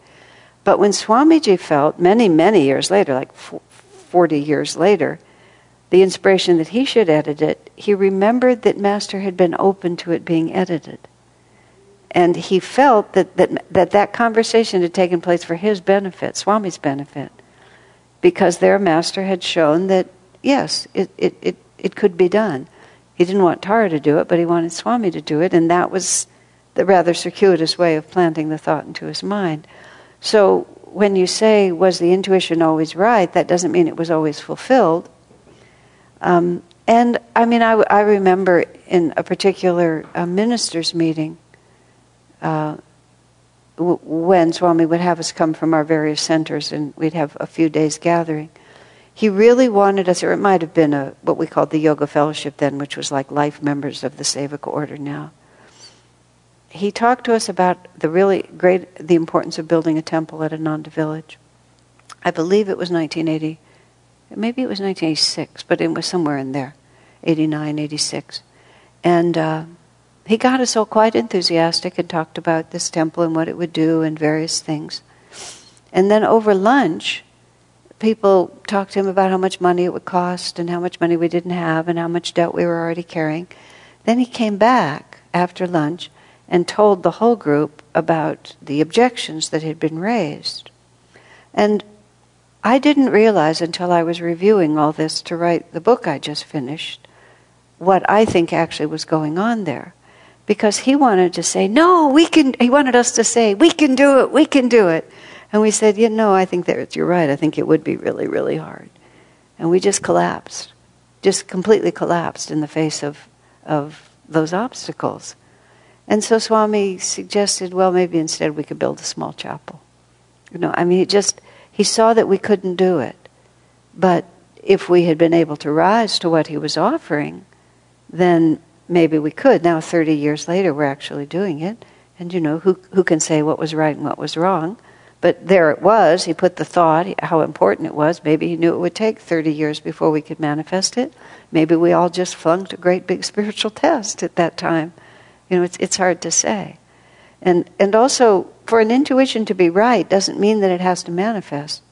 But when Swamiji felt many, many years later, like 40 years later, the inspiration that he should edit it, he remembered that Master had been open to it being edited. And he felt that that, that, that conversation had taken place for his benefit, Swami's benefit, because their Master had shown that, yes, it, it, it, it could be done. He didn't want Tara to do it, but he wanted Swami to do it, and that was the rather circuitous way of planting the thought into his mind. So when you say, was the intuition always right, that doesn't mean it was always fulfilled. Um, and I mean, I, I, remember in a particular uh, minister's meeting uh, w- when Swami would have us come from our various centers and we'd have a few days gathering. He really wanted us, or it might have been a, what we called the Yoga Fellowship then, which was like life members of the Sevaka order now. He talked to us about the really great, the importance of building a temple at Ananda Village. I believe it was 1980 maybe it was 1986, but it was somewhere in there, 89, 86. And uh, he got us all quite enthusiastic and talked about this temple and what it would do and various things. And then over lunch, people talked to him about how much money it would cost and how much money we didn't have and how much debt we were already carrying. Then he came back after lunch and told the whole group about the objections that had been raised. And I didn't realize until I was reviewing all this to write the book I just finished what I think actually was going on there. Because he wanted to say, no, we can, he wanted us to say, we can do it, we can do it. And we said, you know, I think that you're right. I think it would be really, really hard. And we just collapsed, just completely collapsed in the face of, of those obstacles. And so Swami suggested, well, maybe instead we could build a small chapel. You know, I mean, he just, he saw that we couldn't do it. But if we had been able to rise to what he was offering, then maybe we could. Now, 30 years later, we're actually doing it. And you know, who, who can say what was right and what was wrong? But there it was. He put the thought, how important it was. Maybe he knew it would take 30 years before we could manifest it. Maybe we all just flunked a great big spiritual test at that time. You know, it's, it's hard to say. And, and also, for an intuition to be right doesn't mean that it has to manifest.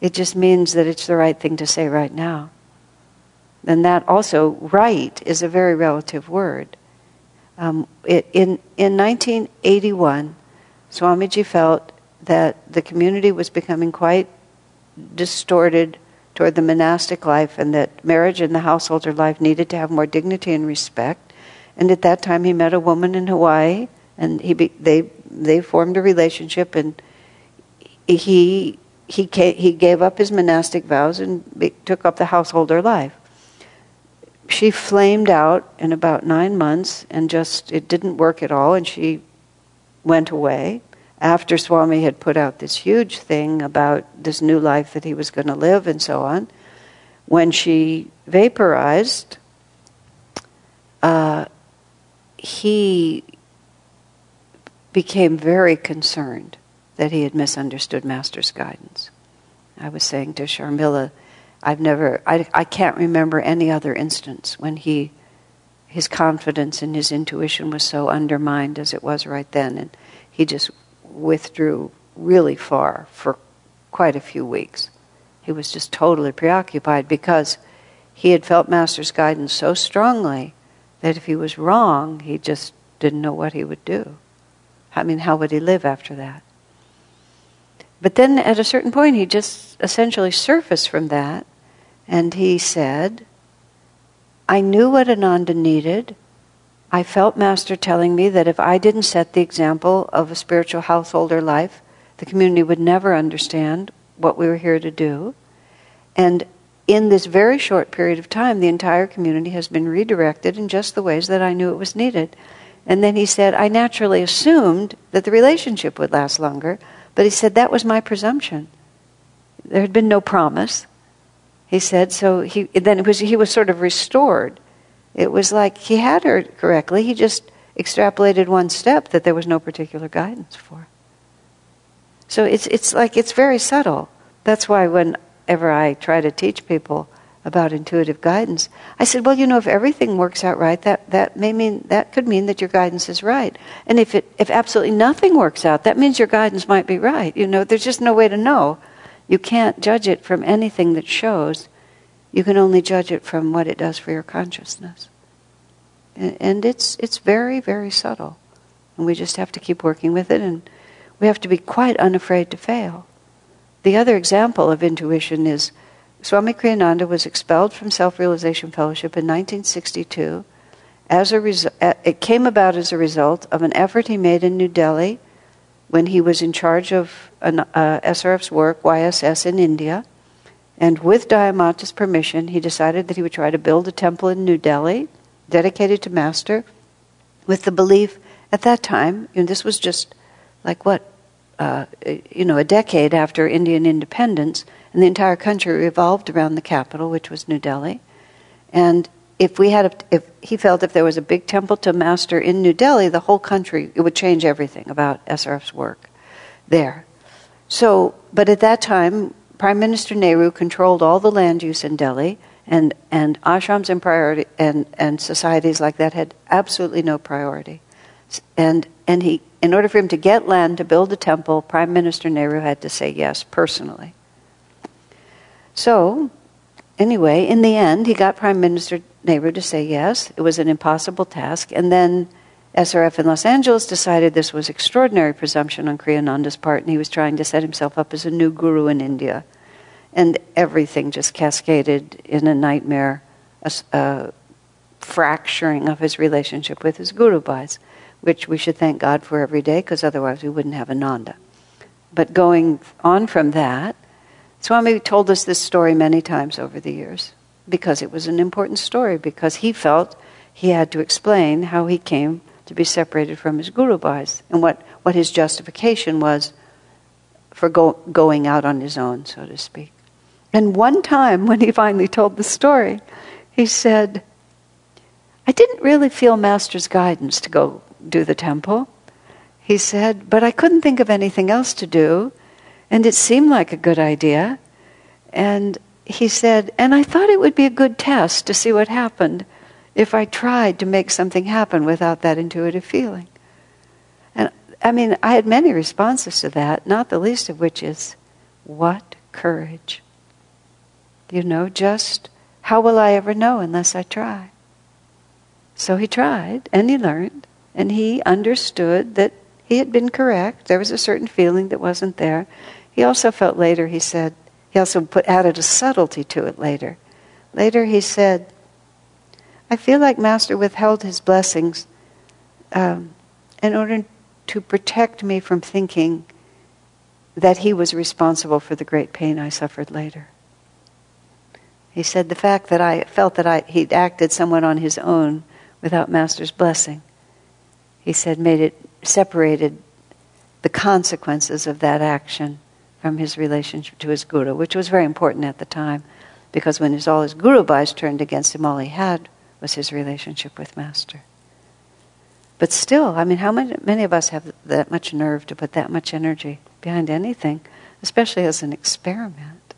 It just means that it's the right thing to say right now. And that also, right, is a very relative word. Um, it, in, in 1981, Swamiji felt that the community was becoming quite distorted toward the monastic life and that marriage and the householder life needed to have more dignity and respect. And at that time, he met a woman in Hawaii and he be, they they formed a relationship, and he he came, he gave up his monastic vows and be, took up the householder life. She flamed out in about nine months, and just it didn't work at all, and she went away after Swami had put out this huge thing about this new life that he was going to live and so on. When she vaporized, uh, he became very concerned that he had misunderstood Master's guidance. I was saying to Sharmila, I've never, I, I can't remember any other instance when he, his confidence and his intuition was so undermined as it was right then, and he just withdrew really far for quite a few weeks. He was just totally preoccupied because he had felt Master's guidance so strongly that if he was wrong, he just didn't know what he would do. I mean, how would he live after that? But then at a certain point, he just essentially surfaced from that and he said, I knew what Ananda needed. I felt Master telling me that if I didn't set the example of a spiritual householder life, the community would never understand what we were here to do. And in this very short period of time, the entire community has been redirected in just the ways that I knew it was needed. And then he said, I naturally assumed that the relationship would last longer, but he said that was my presumption. There had been no promise. He said, so he, then was, he was sort of restored. It was like he had heard correctly, he just extrapolated one step that there was no particular guidance for. So it's, it's like it's very subtle. That's why whenever I try to teach people about intuitive guidance, I said, well, you know, if everything works out right, that, that may mean that could mean that your guidance is right. And if it if absolutely nothing works out, that means your guidance might be right. You know, there's just no way to know. You can't judge it from anything that shows. You can only judge it from what it does for your consciousness. And it's, it's very, very subtle. And we just have to keep working with it, and we have to be quite unafraid to fail. The other example of intuition is Swami Kriyananda was expelled from Self Realization Fellowship in 1962. As a resu- it came about as a result of an effort he made in New Delhi when he was in charge of an, uh, SRF's work, YSS, in India. And with Dayamata's permission, he decided that he would try to build a temple in New Delhi dedicated to Master with the belief at that time, and this was just like what, uh, you know, a decade after Indian independence, and the entire country revolved around the capital, which was New Delhi. And if we had, a, if he felt if there was a big temple to Master in New Delhi, the whole country it would change everything about SRF's work there. So, but at that time, Prime Minister Nehru controlled all the land use in Delhi, and and ashrams and priority and and societies like that had absolutely no priority, and and he in order for him to get land to build a temple, Prime Minister Nehru had to say yes personally. So, anyway, in the end, he got Prime Minister Nehru to say yes. It was an impossible task. And then SRF in Los Angeles decided this was extraordinary presumption on Kriyananda's part, and he was trying to set himself up as a new guru in India. And everything just cascaded in a nightmare, a, a fracturing of his relationship with his guru bhais, which we should thank God for every day, because otherwise we wouldn't have Ananda. But going on from that, Swami told us this story many times over the years because it was an important story, because he felt he had to explain how he came to be separated from his guru bhais and what, what his justification was for go, going out on his own, so to speak. And one time, when he finally told the story, he said, I didn't really feel Master's guidance to go do the temple. He said, but I couldn't think of anything else to do, and it seemed like a good idea. And he said, and I thought it would be a good test to see what happened if I tried to make something happen without that intuitive feeling. And I mean, I had many responses to that, not the least of which is, what courage. You know, just how will I ever know unless I try? So he tried, and he learned, and he understood that he had been correct. There was a certain feeling that wasn't there. He also felt later, he said, he also put, added a subtlety to it later. Later he said, I feel like Master withheld his blessings um, in order to protect me from thinking that he was responsible for the great pain I suffered later. He said the fact that I felt that I, he'd acted somewhat on his own without Master's blessing, he said, made it separated the consequences of that action from his relationship to his guru, which was very important at the time, because when his, all his guru bhais turned against him, all he had was his relationship with Master. But still, I mean, how many, many of us have that much nerve to put that much energy behind anything, especially as an experiment?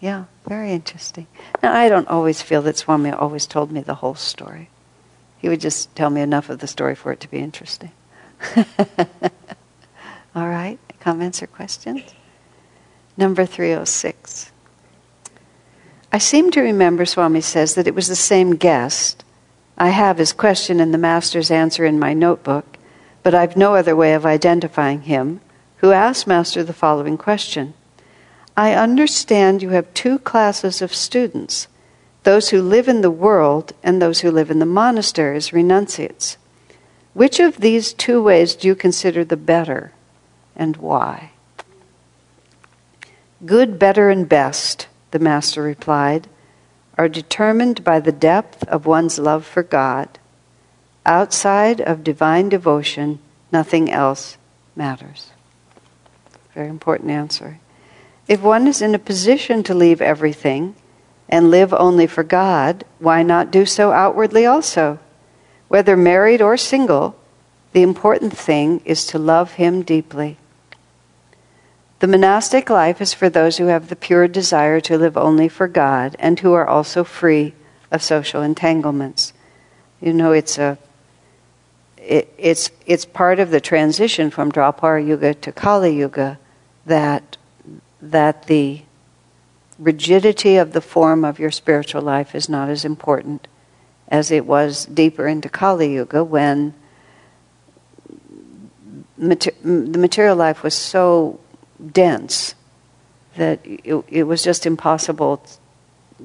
Yeah, very interesting. Now, I don't always feel that Swami always told me the whole story. He would just tell me enough of the story for it to be interesting. All right, comments or questions? Number 306. I seem to remember, Swami says, that it was the same guest. I have his question and the Master's answer in my notebook, but I've no other way of identifying him, who asked Master the following question I understand you have two classes of students those who live in the world and those who live in the monasteries, renunciates. Which of these two ways do you consider the better and why? Good, better, and best, the Master replied, are determined by the depth of one's love for God. Outside of divine devotion, nothing else matters. Very important answer. If one is in a position to leave everything and live only for God, why not do so outwardly also? Whether married or single, the important thing is to love Him deeply. The monastic life is for those who have the pure desire to live only for God and who are also free of social entanglements. You know, it's a it, it's it's part of the transition from Dwapara Yuga to Kali Yuga that that the rigidity of the form of your spiritual life is not as important as it was deeper into Kali Yuga when mater- the material life was so dense that it, it was just impossible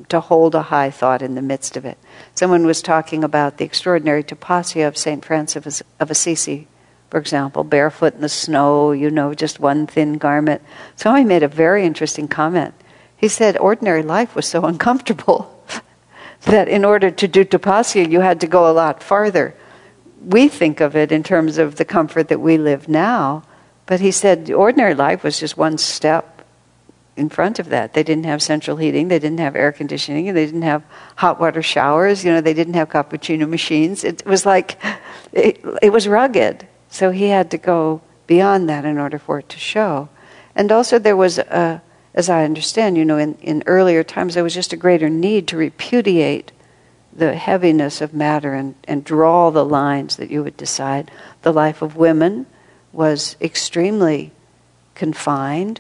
to hold a high thought in the midst of it. Someone was talking about the extraordinary tapasya of St. Francis of Assisi, for example, barefoot in the snow, you know, just one thin garment. Somebody made a very interesting comment. He said ordinary life was so uncomfortable that in order to do tapasya, you had to go a lot farther. We think of it in terms of the comfort that we live now, but he said ordinary life was just one step in front of that. They didn't have central heating, they didn't have air conditioning, they didn't have hot water showers, you know, they didn't have cappuccino machines. It was like, it, it was rugged. So he had to go beyond that in order for it to show. And also, there was, a, as I understand, you know, in, in earlier times, there was just a greater need to repudiate the heaviness of matter and, and draw the lines that you would decide. The life of women was extremely confined,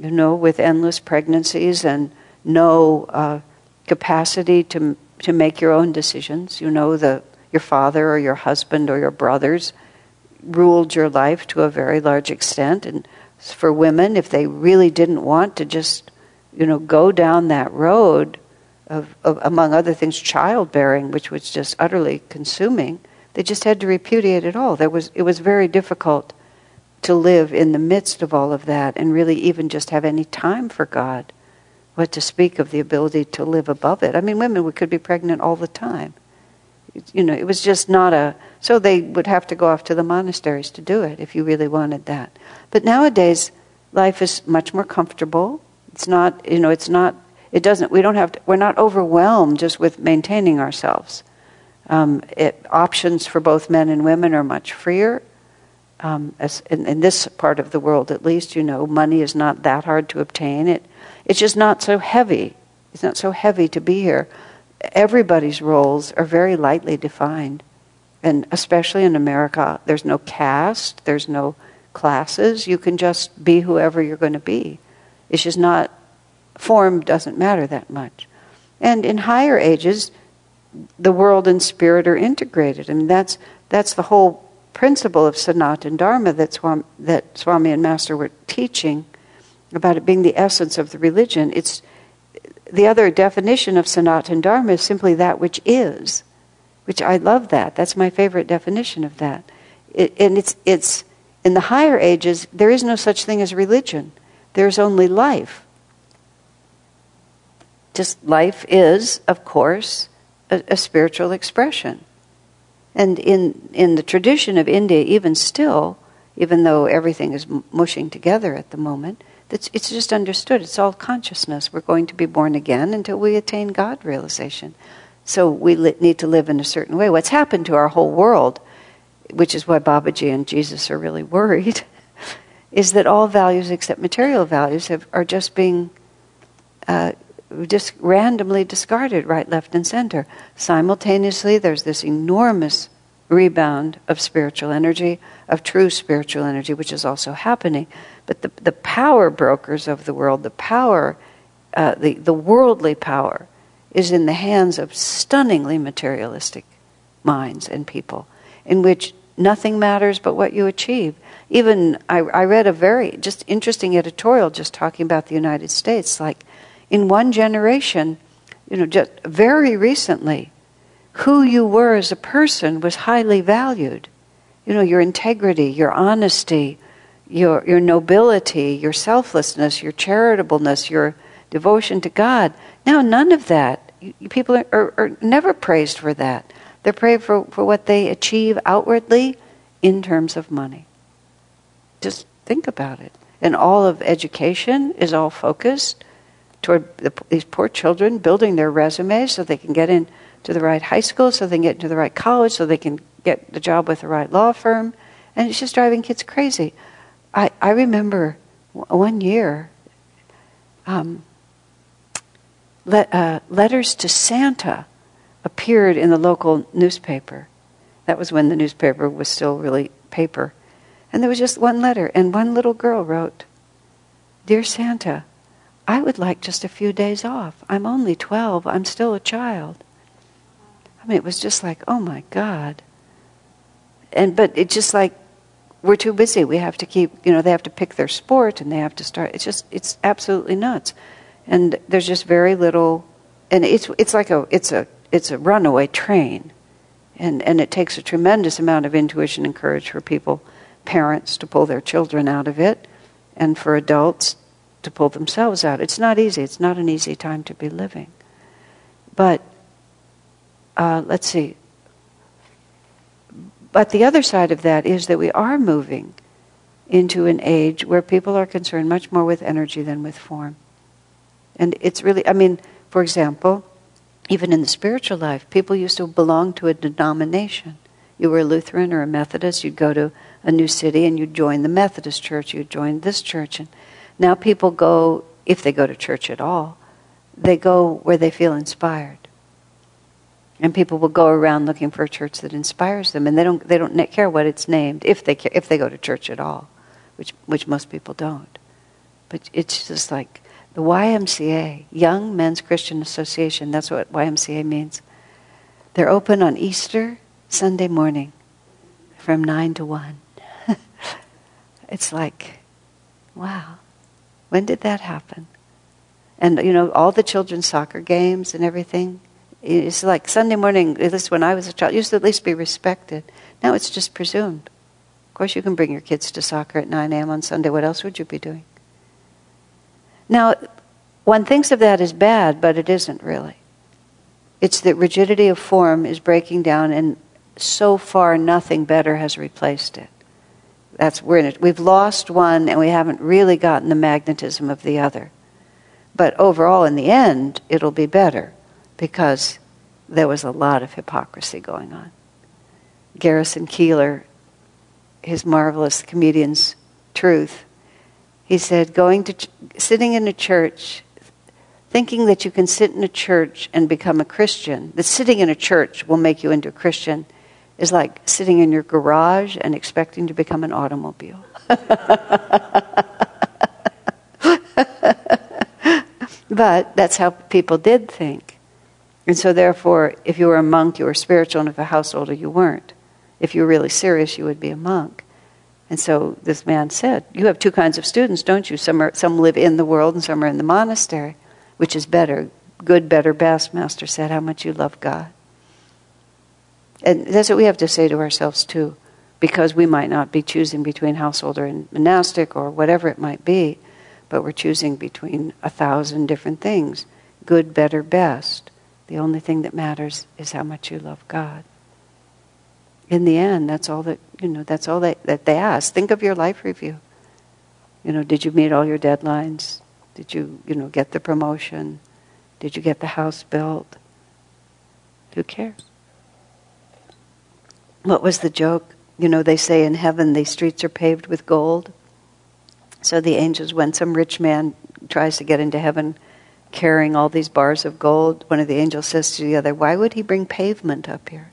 you know, with endless pregnancies and no uh, capacity to to make your own decisions. You know, the your father or your husband or your brothers ruled your life to a very large extent, and for women, if they really didn't want to just, you know, go down that road of, of among other things, childbearing, which was just utterly consuming they just had to repudiate it all. There was, it was very difficult to live in the midst of all of that and really even just have any time for God. What to speak of the ability to live above it. I mean, women could be pregnant all the time. You know, it was just not a. So they would have to go off to the monasteries to do it if you really wanted that. But nowadays, life is much more comfortable. It's not, you know, it's not, it doesn't, we don't have to, we're not overwhelmed just with maintaining ourselves. Um, it, options for both men and women are much freer. Um, as in, in, this part of the world, at least, you know, money is not that hard to obtain. It, it's just not so heavy. It's not so heavy to be here. Everybody's roles are very lightly defined, and especially in America, there's no caste, there's no classes. You can just be whoever you're going to be. It's just not form doesn't matter that much. And in higher ages, the world and spirit are integrated. I mean, that's, that's the whole principle of Sanatana Dharma that Swami, that Swami and Master were teaching about it being the essence of the religion. It's the other definition of Sanatana Dharma is simply that which is, which I love that. That's my favorite definition of that. It, and it's, it's in the higher ages, there is no such thing as religion. There's only life. Just life is, of course, a, a spiritual expression. And in, in the tradition of India, even still, even though everything is mushing together at the moment, it's, it's just understood. It's all consciousness. We're going to be born again until we attain God realization. So we li- need to live in a certain way. What's happened to our whole world, which is why Babaji and Jesus are really worried, is that all values except material values have, are just being uh, just randomly discarded right, left, and center. Simultaneously, there's this enormous rebound of spiritual energy, of true spiritual energy, which is also happening. But the, the power brokers of the world, the power uh, the, the worldly power is in the hands of stunningly materialistic minds and people, in which nothing matters but what you achieve. Even I, I read a very just interesting editorial just talking about the United States. Like in one generation, you know, just very recently, who you were as a person was highly valued. You know, your integrity, your honesty, your, your nobility, your selflessness, your charitableness, your devotion to God. Now, none of that. People are, are, are never praised for that. They're praised for, for what they achieve outwardly in terms of money. Just think about it. And all of education is all focused toward the, these poor children building their resumes so they can get into the right high school, so they can get into the right college, so they can get the job with the right law firm. And it's just driving kids crazy. I, I remember one year, um, let, uh, letters to Santa appeared in the local newspaper. That was when the newspaper was still really paper. And there was just one letter, and one little girl wrote, Dear Santa, I would like just a few days off. I'm only 12, I'm still a child. I mean, it was just like, oh my God. And, but it's just like, we're too busy. We have to keep, you know, they have to pick their sport and they have to start. It's just, it's absolutely nuts. And there's just very little, and it's, it's like a, it's a, it's a runaway train. And, and it takes a tremendous amount of intuition and courage for people, parents, to pull their children out of it, and for adults to pull themselves out. It's not easy. It's not an easy time to be living. But uh, let's see. But the other side of that is that we are moving into an age where people are concerned much more with energy than with form. And it's really, I mean, for example, even in the spiritual life, people used to belong to a denomination. You were a Lutheran or a Methodist, you'd go to a new city and you'd join the Methodist church, you'd join this church. And now people go, if they go to church at all, they go where they feel inspired. And people will go around looking for a church that inspires them, and they don't, they don't care what it's named if they, care, if they go to church at all, which, which most people don't. But it's just like the YMCA, Young Men's Christian Association, that's what YMCA means. They're open on Easter Sunday morning from 9 to 1. it's like, wow, when did that happen? And, you know, all the children's soccer games and everything, it's like Sunday morning, at least when I was a child, used to at least be respected. Now it's just presumed. Of course, you can bring your kids to soccer at 9 a.m. on Sunday. What else would you be doing? Now, one thinks of that as bad, but it isn't really. It's that rigidity of form is breaking down, and so far nothing better has replaced it. That's we're in it. We've lost one, and we haven't really gotten the magnetism of the other. But overall, in the end, it'll be better because there was a lot of hypocrisy going on. Garrison Keillor, his marvelous comedian's truth, he said, going to ch- sitting in a church, thinking that you can sit in a church and become a Christian, that sitting in a church will make you into a Christian, is like sitting in your garage and expecting to become an automobile. but that's how people did think. And so, therefore, if you were a monk, you were spiritual, and if a householder, you weren't. If you were really serious, you would be a monk. And so this man said, You have two kinds of students, don't you? Some, are, some live in the world and some are in the monastery. Which is better? Good, better, best, Master said, how much you love God. And that's what we have to say to ourselves, too, because we might not be choosing between householder and monastic or whatever it might be, but we're choosing between a thousand different things good, better, best. The only thing that matters is how much you love God. In the end, that's all that you know. That's all that, that they ask. Think of your life review. You know, did you meet all your deadlines? Did you, you know, get the promotion? Did you get the house built? Who cares? What was the joke? You know, they say in heaven the streets are paved with gold. So the angels, when some rich man tries to get into heaven, carrying all these bars of gold, one of the angels says to the other, Why would he bring pavement up here?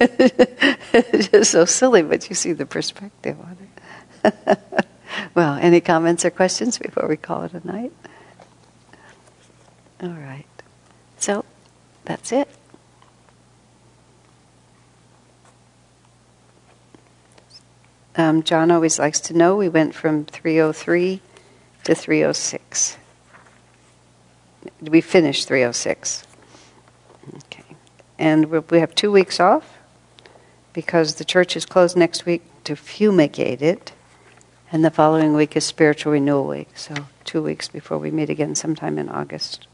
it's just so silly, but you see the perspective on it. well, any comments or questions before we call it a night? All right. So, that's it. Um, John always likes to know we went from 303 to 306. We finished 306. Okay. And we have two weeks off because the church is closed next week to fumigate it. And the following week is spiritual renewal week. So, two weeks before we meet again sometime in August.